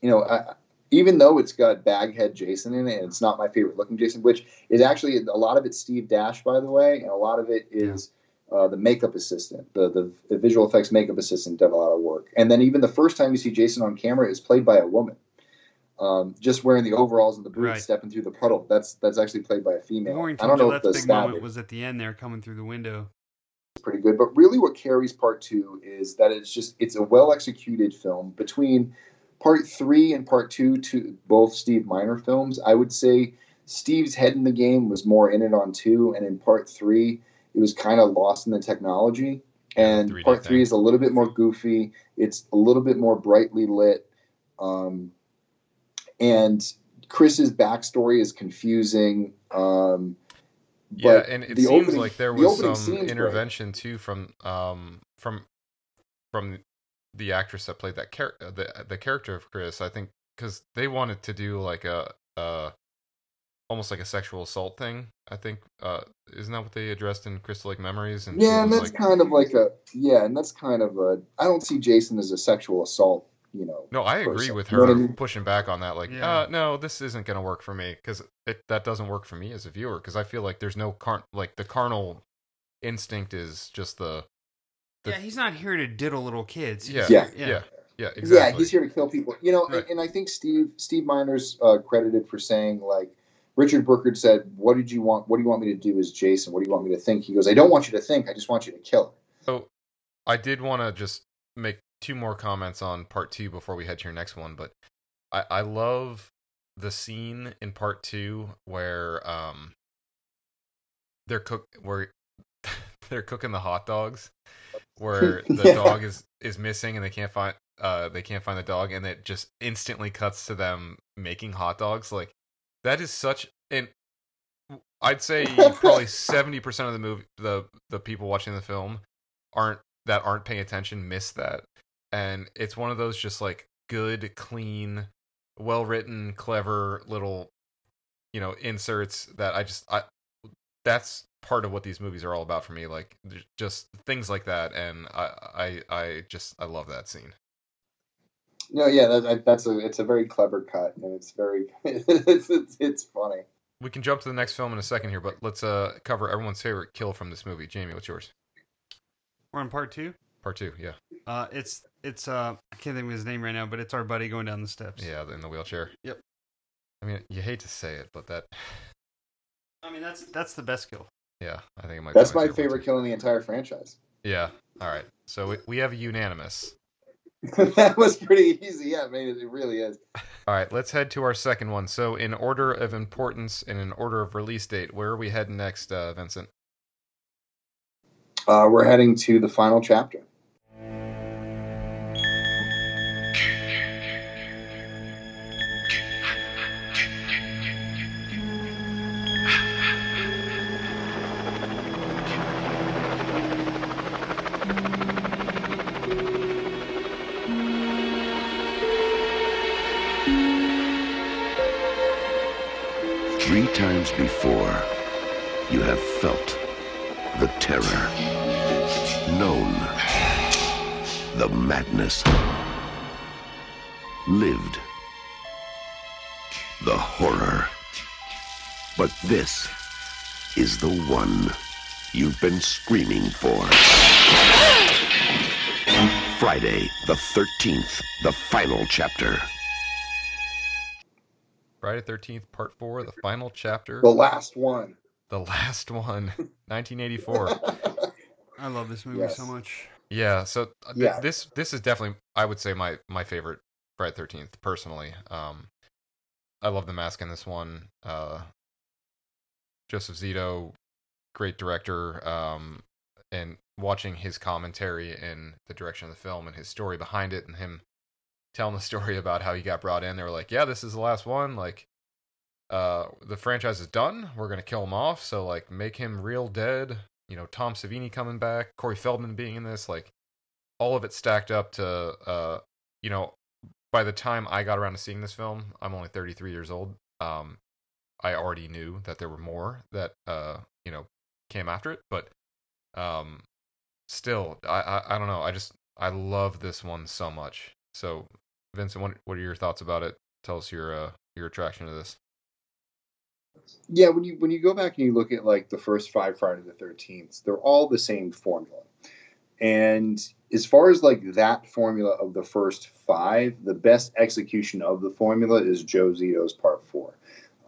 you know, I, even though it's got Baghead Jason in it, and it's not my favorite looking Jason, which is actually a lot of it's Steve Dash, by the way, and a lot of it is uh, the makeup assistant, the, the the visual effects makeup assistant did a lot of work. And then even the first time you see Jason on camera is played by a woman, um, just wearing the overalls and the boots, Right. stepping through the puddle. That's that's actually played by a female. I don't know if the big moment was at the end there coming through the window. Pretty good, but really what carries part two is that it's just it's a well executed film between part three and part two to both Steve Miner films. I would say Steve's head in the game was more in it on two, and in part three, it was kind of lost in the technology. And 3D part three thing. is a little bit more goofy. It's a little bit more brightly lit. Um, and Chris's backstory is confusing. Um, Yeah, and it seems opening- like there was opening some intervention too from um from from the actress that played that char- uh, the the character of Chris. I think because they wanted to do like a uh almost like a sexual assault thing. I think uh isn't that what they addressed in Crystal Lake Memories? And yeah, and that's like, kind of like a yeah, and that's kind of a. I don't see Jason as a sexual assault. You know. No, I agree person. with You know her I mean? pushing back on that. Like, Yeah. uh, no, this isn't going to work for me because that doesn't work for me as a viewer because I feel like there's no car like the carnal instinct is just the The- yeah, he's not here to diddle little kids. Yeah Yeah. yeah yeah, yeah exactly. Yeah, he's here to kill people. You know, Right. and, and I think Steve Steve Miner's uh, credited for saying like Richard Brooker said, "What did you want? What do you want me to do as Jason? What do you want me to think?" He goes, "I don't want you to think. I just want you to kill her." So I did want to just make two more comments on part two before we head to your next one, but I, I love the scene in part two where um they're cook where they're cooking the hot dogs where the Yeah. dog is is missing and they can't find uh they can't find the dog and it just instantly cuts to them making hot dogs like that is such an I'd say probably seventy percent of the movie, the the people watching the film aren't that aren't paying attention miss that, and it's one of those just like good, clean, well written, clever little, you know, inserts that I just I that's part of what these movies are all about for me. Like just things like that, and I I I just I love that scene. No, yeah, that, that's a it's a very clever cut, and it's very it's, it's it's funny. We can jump to the next film in a second here, but let's uh cover everyone's favorite kill from this movie. Jamie, what's yours? We're on part two. Part two, yeah, Uh, it's it's uh, I can't think of his name right now, but it's our buddy going down the steps. yeah, in the wheelchair. Yep. I mean, you hate to say it, but that, I mean that's that's the best kill. yeah, I think it might. be That's my one, favorite kill in the entire franchise. Yeah. All right. So we, we have a unanimous. that was pretty easy. Yeah, I mean, it, it really is. All right. Let's head to our second one. So in order of importance and in order of release date, where are we heading next, uh, Vincent? Uh, we're heading to the final chapter. But this is the one you've been screaming for. Friday the 13th, the final chapter. Friday Thirteenth, Part Four, the final chapter, The last one. the last one, 1984. I love this movie Yes. so much. Yeah. So uh, th- Yeah. this this is definitely I would say my my favorite Friday Thirteenth personally. Um, I love the mask in this one. Uh, Joseph Zito, great director. Um, and watching his commentary and the direction of the film and his story behind it and him telling the story about how he got brought in. They were like, "Yeah, this is the last one. Like, uh, the franchise is done. We're gonna kill him off. So like, make him real dead. You know, Tom Savini coming back, Corey Feldman being in this. Like, all of it stacked up to, uh, you know, by the time I got around to seeing this film, I'm only 33 years old. Um, I already knew that there were more that uh, you know, came after it, but um, still, I, I I don't know. I just I love this one so much. So, Vincent, what what are your thoughts about it? Tell us your uh, your attraction to this. Yeah, when you when you go back and you look at like the first five Friday the Thirteenth, they're all the same formula. And as far as like that formula of the first five, the best execution of the formula is Joe Zito's Part Four.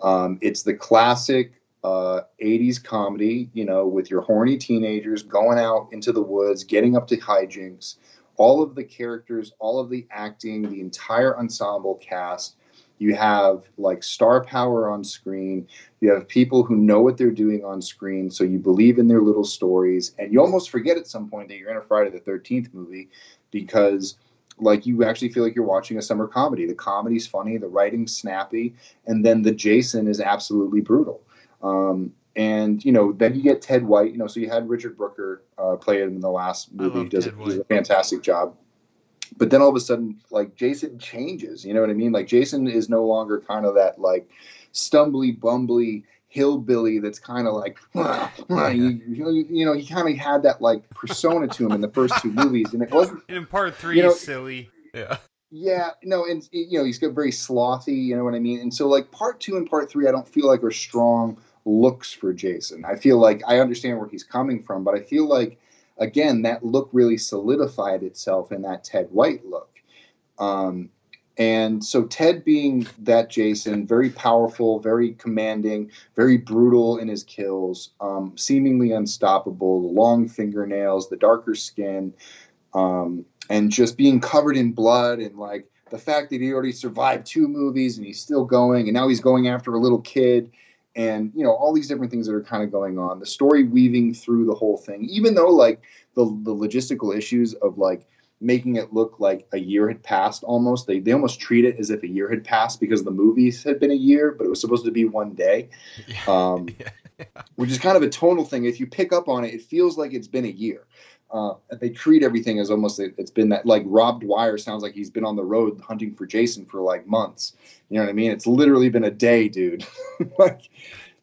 Um, it's the classic uh, 80s comedy, you know, with your horny teenagers going out into the woods, getting up to hijinks. All of the characters, all of the acting, the entire ensemble cast you have like star power on screen. You have people who know what they're doing on screen, so you believe in their little stories, and you almost forget at some point that you're in a Friday the Thirteenth movie because like you actually feel like you're watching a summer comedy. The comedy's funny, the writing's snappy, and then the Jason is absolutely brutal. Um, and you know, then you get Ted White. You know, so you had Richard Brooker uh, play him in the last movie. He does, does a fantastic job but then all of a sudden like jason changes you know what i mean like jason is no longer kind of that like stumbly bumbly hillbilly that's kind of like you, you, you, know he kind of had that like persona to him in the first two movies and it wasn't in part three you know, silly. Yeah. Yeah no and you know he's got very slothy you know what i mean? And so like part two and part three i don't feel like are strong looks for jason. I feel like i understand where he's coming from but i feel like again, that look really solidified itself in that Ted White look. Um, and so Ted being that Jason, very powerful, very commanding, very brutal in his kills, um, seemingly unstoppable, the long fingernails, the darker skin, um, and just being covered in blood and like the fact that he already survived two movies and he's still going and now he's going after a little kid and you know all these different things that are kind of going on. The story weaving through the whole thing even though like the, the logistical issues of like making it look like a year had passed almost they, they almost treat it as if a year had passed because the movies had been a year but it was supposed to be one day um, yeah. Yeah. which is kind of a tonal thing if you pick up on it it feels like it's been a year uh, they treat everything as almost it's been that like Rob Dier sounds like he's been on the road hunting for Jason for like months. You know what I mean? It's literally been a day, dude. like,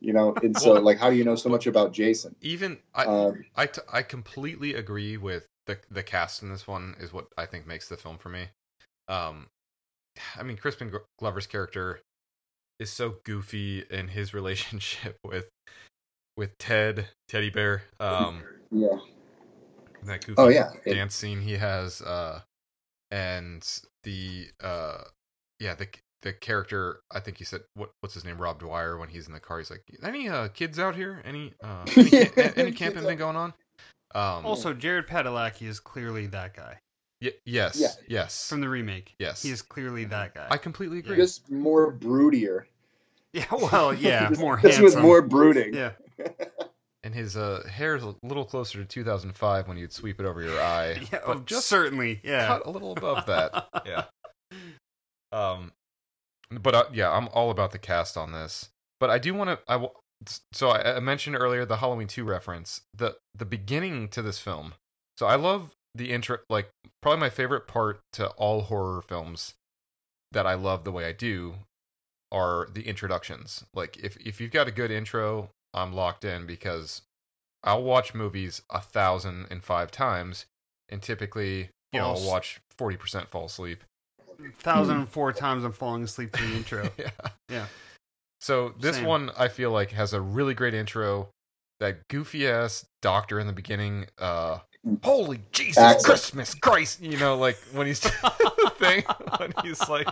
you know, and so like, how do you know so much about Jason? Even I, um, I, t- I completely agree with the the cast in this one is what I think makes the film for me. Um, I mean, Crispin Glover's character is so goofy in his relationship with with Ted Teddy Bear. Um, yeah that goofy oh, yeah. dance scene he has, uh, and the uh, yeah the the character I think he said what what's his name Rob Dier when he's in the car he's like any uh kids out here any uh any, any camping thing going on um also Jared Padalecki is clearly that guy y- yes yeah. yes from the remake yes he is clearly that guy I completely agree just more broodier yeah well yeah more this handsome. was more brooding yeah and his uh, hair is a little closer to 2005 when you'd sweep it over your eye. yeah, but oh, just certainly, yeah, cut a little above that. yeah. Um, but uh, yeah, I'm all about the cast on this. But I do want to. I will. So I, I mentioned earlier the Halloween 2 reference. The the beginning to this film. So I love the intro. Like probably my favorite part to all horror films that I love the way I do are the introductions. Like if if you've got a good intro I'm locked in because I'll watch movies a thousand and five times, and typically, you know, I'll watch forty percent fall asleep. Thousand hmm. and four times I'm falling asleep to the intro. yeah, yeah. So this Same. one I feel like has a really great intro. That goofy ass doctor in the beginning. Uh, holy Jesus Accent. Christmas Christ! You know, like when he's doing the thing when he's like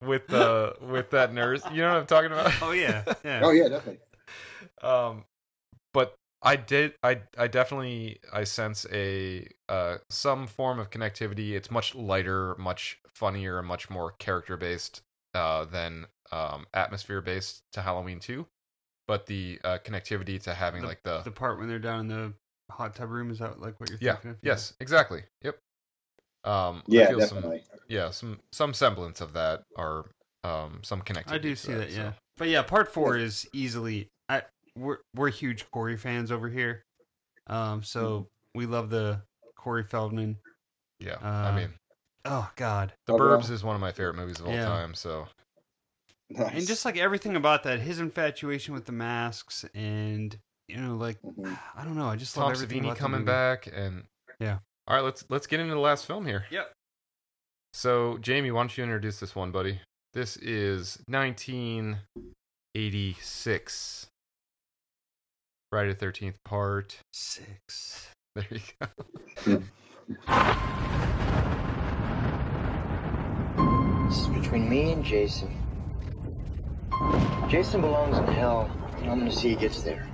with uh with that nurse. You know what I'm talking about? Oh yeah, yeah. Oh yeah, definitely. Um, but I did. I I definitely I sense a uh some form of connectivity. It's much lighter, much funnier, much more character based uh than um atmosphere based to Halloween two. But the uh, connectivity to having the, like the the part when they're down in the hot tub room. Is that like what you're Yeah. thinking? of? Yes. Exactly. Yep. Um. I Yeah, feel some- definitely. yeah. Some some semblance of that, or um some connected. I do see that. so. Yeah, but yeah, part four is easily. I we're we're huge Corey fans over here. Um, so Mm-hmm. we love the Corey Feldman. Yeah. Uh, I mean, Oh God, The Oh, yeah. Burbs is one of my favorite movies of all Yeah. time. So Nice. and just like everything about that, his infatuation with the masks, and you know, like Mhm. I don't know, I just love Tom everything Savini about the coming movie. back, and Yeah. All right, let's let's get into the last film here. Yep. So, Jamie, why don't you introduce this one, buddy? This is 1986. Friday the 13th part. Six. There you go. between me and Jason. Jason belongs in hell, and I'm gonna see he gets there.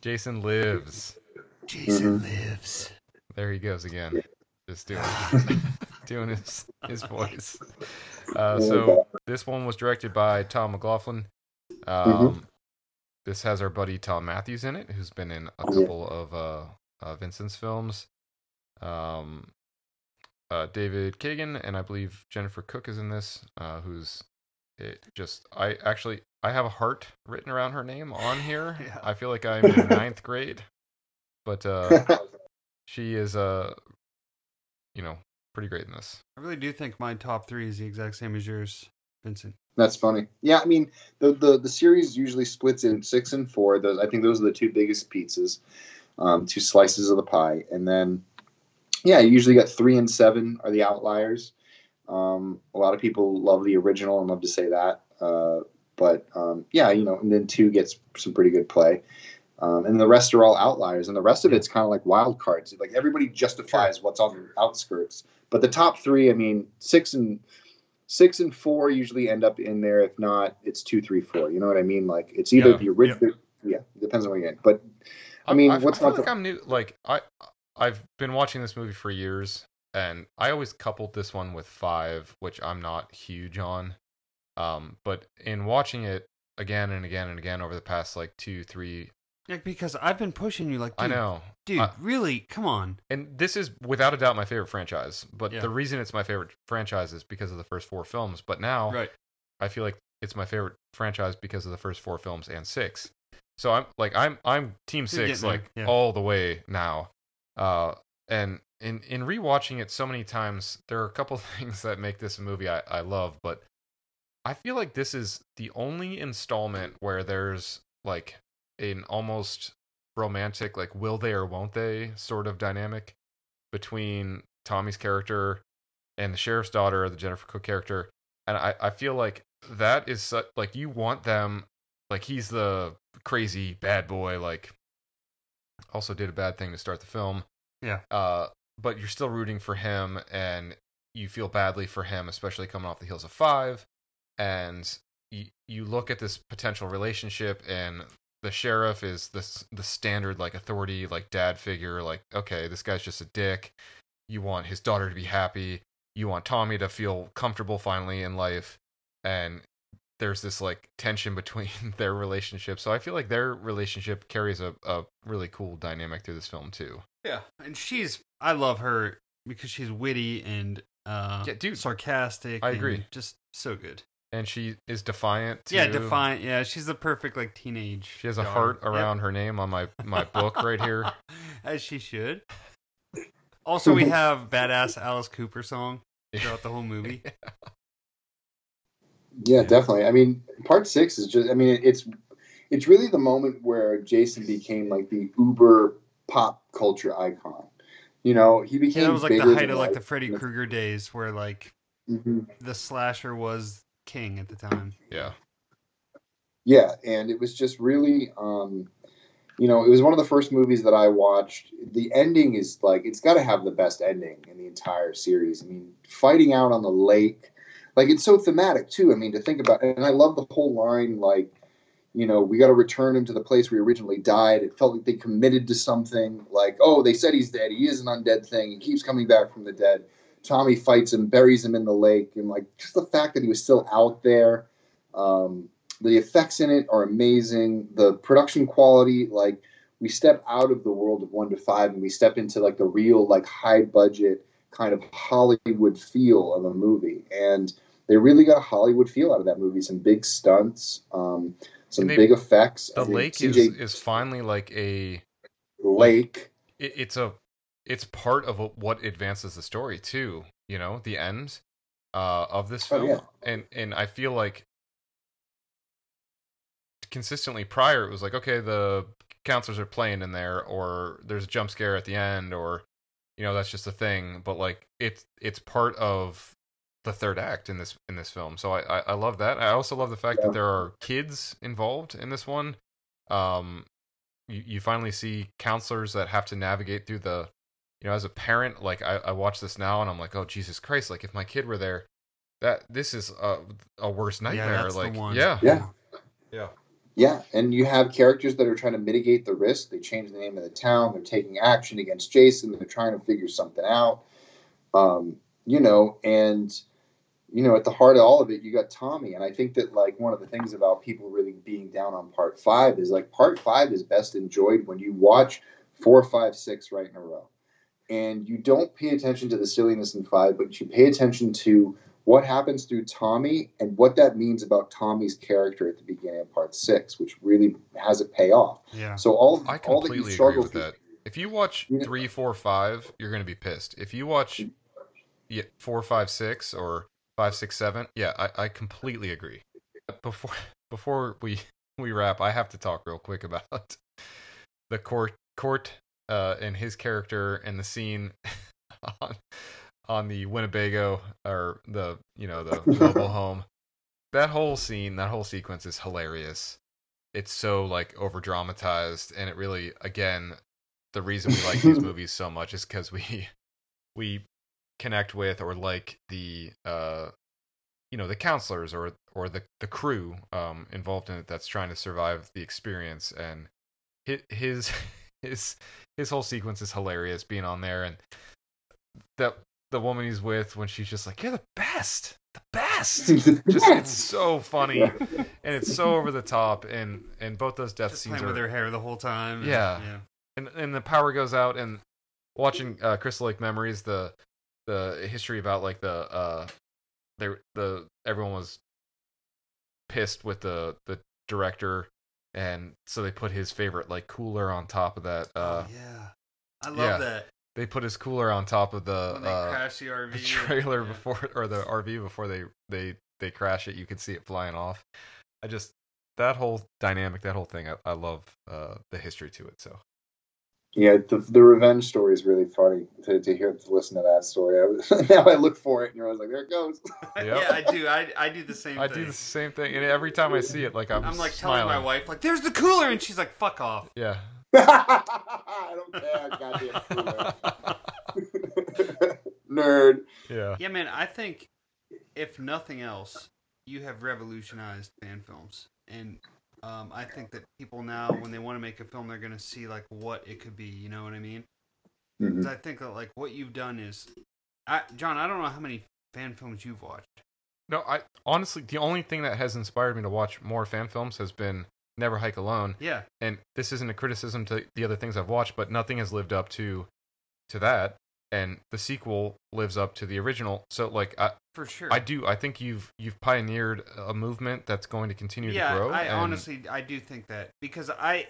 Jason lives. Jason lives. There he goes again. Just doing doing his his voice. Uh, so this one was directed by Tom McLoughlin. Um, This has our buddy Thom Mathews in it, who's been in a Yeah. couple of uh, uh, Vincent's films. Um, uh, David Kagen and I believe Jennifer Cooke is in this. Uh, who's it just I actually I have a heart written around her name on here. Yeah. I feel like I'm in ninth grade, but uh, she is uh, you know, pretty great in this. I really do think my top three is the exact same as yours, Vincent. That's funny. Yeah, I mean the, the the series usually splits in six and four. Those I think those are the two biggest pizzas, um, two slices of the pie, and then yeah, you usually got three and seven are the outliers. Um, a lot of people love the original and love to say that, uh, but um, yeah, you know, and then two gets some pretty good play. Um, and the rest are all outliers, and the rest of it's kind of like wild cards. Like everybody justifies what's on the outskirts, but the top three, I mean, six and six and four usually end up in there. If not, it's two, three, four. You know what I mean? Like it's either Yeah, the original. Yeah, it depends on where you're in. But I mean, I, what's I feel not like the- I'm new. Like I, I've been watching this movie for years, and I always coupled this one with Five, which I'm not huge on. Um, but in watching it again and again and again over the past like two, three, Yeah, because I've been pushing you like, dude, I know, dude, I- really, come on. and this is without a doubt my favorite franchise. But Yeah. the reason it's my favorite franchise is because of the first four films. But now Right. I feel like it's my favorite franchise because of the first four films and six. So I'm like I'm I'm team six like yeah. all the way now. Uh and in in rewatching it so many times, there are a couple things that make this a movie I, I love, but I feel like this is the only installment where there's like an almost romantic, like will they or won't they sort of dynamic between Tommy's character and the sheriff's daughter, the Jennifer Cooke character. And I, I feel like that is such, like you want them like he's the crazy bad boy, like also did a bad thing to start the film. Yeah. Uh but you're still rooting for him and you feel badly for him, especially coming off the heels of five. And you you look at this potential relationship and the sheriff is the the standard like authority like dad figure like okay this guy's just a dick you want his daughter to be happy you want tommy to feel comfortable finally in life and there's this like tension between their relationship so i feel like their relationship carries a, a really cool dynamic through this film too Yeah, and she's I love her because she's witty and uh, Yeah, dude. sarcastic. I and agree. Just so good. And she is defiant too. Yeah, defiant. Yeah, she's the perfect like teenage. she has a daughter. heart Yep. around her name on my my book right here as she should. Also, we have badass Alice Cooper song throughout the whole movie. Yeah, Yeah. definitely. I mean, part six is just. I mean, it's it's really the moment where Jason became like the uber pop culture icon. You know, he became. Yeah, that was like the height of like the. Freddy Krueger days, where like Mhm. the slasher was king at the time. yeah Yeah, and it was just really, um, you know, it was one of the first movies that I watched. The ending is like it's got to have the best ending in the entire series. I mean, fighting out on the lake, like it's so thematic too. I mean, to think about, and I love the whole line, like, you know, we got to return him to the place where he originally died. It felt like they committed to something. Like, oh, they said he's dead. He is an undead thing. He keeps coming back from the dead. Tommy fights him, buries him in the lake, and like just the fact that he was still out there. Um, the effects in it are amazing. The production quality, like we step out of the world of one to five and we step into like the real, like high budget kind of Hollywood feel of a movie. And they really got a Hollywood feel out of that movie. Some big stunts, um, some they- big effects. The lake is is finally like a lake. it, it's a it's part of what advances the story too. You know, the end uh, of this Oh, film, yeah. and and I feel like consistently prior it was like okay the counselors are playing in there or there's a jump scare at the end or you know that's just a thing but like it's it's part of the third act in this in this film so i i, I love that i also love the fact Yeah. that there are kids involved in this one um you, you finally see counselors that have to navigate through the you know as a parent like i, I watch this now and i'm like oh jesus christ like if my kid were there that this is a, a worse nightmare yeah, that's like the one. yeah Yeah. yeah Yeah, and you have characters that are trying to mitigate the risk. They change the name of the town. They're taking action against Jason. They're trying to figure something out. Um, you know, and you know, at the heart of all of it, you got Tommy. And I think that like one of the things about people really being down on part five is like part five is best enjoyed when you watch four, five, six right in a row. And you don't pay attention to the silliness in five, but you pay attention to what happens through Tommy and what that means about Tommy's character at the beginning of part six, which really has a payoff. Yeah. So all I all that completely you agree struggle with through, that. If you watch Yeah. three, four, five, you're gonna be pissed. If you watch yeah, four, five, six, or five, six, seven, yeah, I, I completely agree. Before before we we wrap, I have to talk real quick about the court court uh, and his character and the scene on on the Winnebago or the you know the mobile home. That whole scene, that whole sequence is hilarious. It's so like over dramatized, and it really, again, the reason we like these movies so much is because we we connect with or like the uh you know the counselors or or the the crew um involved in it that's trying to survive the experience and his his his, his whole sequence is hilarious being on there and that the woman he's with when she's just like you're the best the best just it's so funny and it's so over the top and and both those death Just scenes are with their hair the whole time. and- Yeah. yeah. and and the power goes out and watching uh crystal lake memories the the history about like the uh they the everyone was pissed with the the director and so they put his favorite like cooler on top of that uh oh, yeah. I love yeah. that. they put his cooler on top of the When they uh crash the RV. the trailer yeah. before or the RV before they they they crash it you can see it flying off i just that whole dynamic that whole thing i, I love uh the history to it so Yeah, the, the revenge story is really funny to, to hear to listen to that story. I, was- now I look for it and you're always like, there it goes. Yep. Yeah, I do. I, I do the same I thing. do the same thing, and every time I see it, like I'm, I'm like smiling. telling my wife, like, "There's the cooler," and she's like, "Fuck off." Yeah, I don't care, goddamn cooler. Nerd. yeah, Yeah, man. I think if nothing else, you have revolutionized fan films, and um, I think that people now, when they want to make a film, they're gonna see like what it could be. You know what I mean? 'Cause I think that like what you've done is, I, John. I don't know how many fan films you've watched. No, I honestly, the only thing that has inspired me to watch more fan films has been Never Hike Alone, Yeah, and this isn't a criticism to the other things I've watched, but nothing has lived up to to that, and the sequel lives up to the original. So, like, I, for sure. I do, I think you've you've pioneered a movement that's going to continue yeah, to grow. I and- honestly I do think that because I,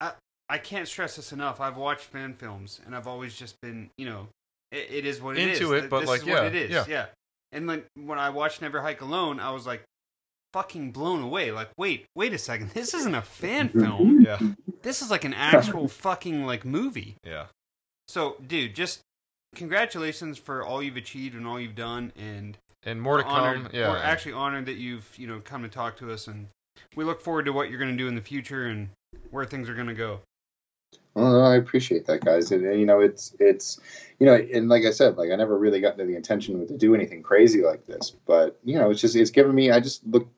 I I can't stress this enough. I've watched fan films and I've always just been you know it, it is what it is. Into it, but, this like, is yeah, what it is. yeah. Yeah. And like when I watched Never Hike Alone, I was like fucking blown away. Like wait, wait a second, this isn't a fan mm-hmm. film. yeah, This is like an actual fucking like movie. yeah, So dude, just congratulations for all you've achieved and all you've done and and more to we're honored- come. Yeah, we're actually honored that you've you know come to talk to us, and we look forward to what you're going to do in the future and where things are going to go. Well, I appreciate that, guys. And, and, you know, it's it's you know, and like I said, like I never really got into the intention to do anything crazy like this, but you know, it's just it's given me. I just look.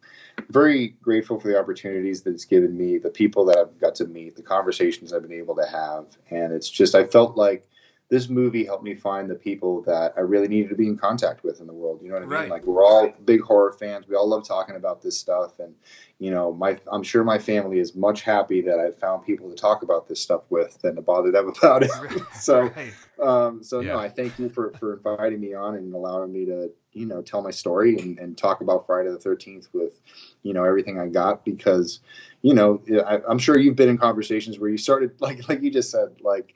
very grateful for the opportunities that it's given me, the people that I've got to meet, the conversations I've been able to have, and it's just I felt like this movie helped me find the people that I really needed to be in contact with in the world. You know what I mean? Right. Like we're all big horror fans. We all love talking about this stuff, and you know, my I'm sure my family is much happy that I found people to talk about this stuff with than to bother them about it. so, Right. um, so Yeah. no, I thank you for for inviting me on and allowing me to you know tell my story and, and talk about Friday the Thirteenth with you know everything I got because you know I, I'm sure you've been in conversations where you started like like you just said like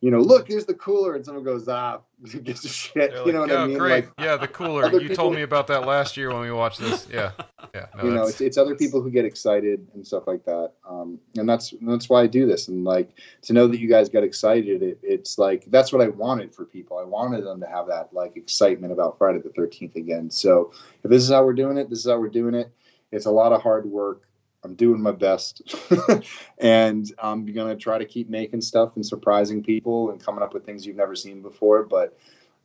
you know look here's the cooler and someone goes ah gives a shit you know what "Oh, I mean great. like yeah, the cooler. You people- told me about that last year when we watched this. Yeah, yeah. No, you know it's, it's other people who get excited and stuff like that um, and that's that's why i do this and like to know that you guys got excited it, it's like that's what i wanted for people i wanted them to have that like excitement about friday the 13th again so if this is how we're doing it this is how we're doing it it's a lot of hard work i'm doing my best and i'm gonna try to keep making stuff and surprising people and coming up with things you've never seen before but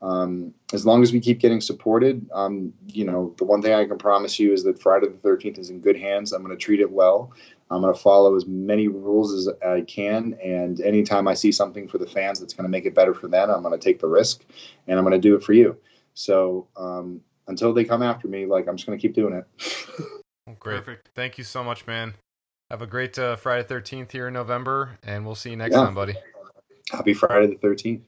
um, as long as we keep getting supported, um, you know, the one thing I can promise you is that Friday the 13th is in good hands. I'm going to treat it well. I'm going to follow as many rules as I can. And anytime I see something for the fans that's going to make it better for them, I'm going to take the risk and I'm going to do it for you. So um, until they come after me, like, I'm just going to keep doing it. Great. Perfect. Thank you so much, man. Have a great uh, Friday 13th here in November, and we'll see you next Yeah. time, buddy. Happy Friday the 13th.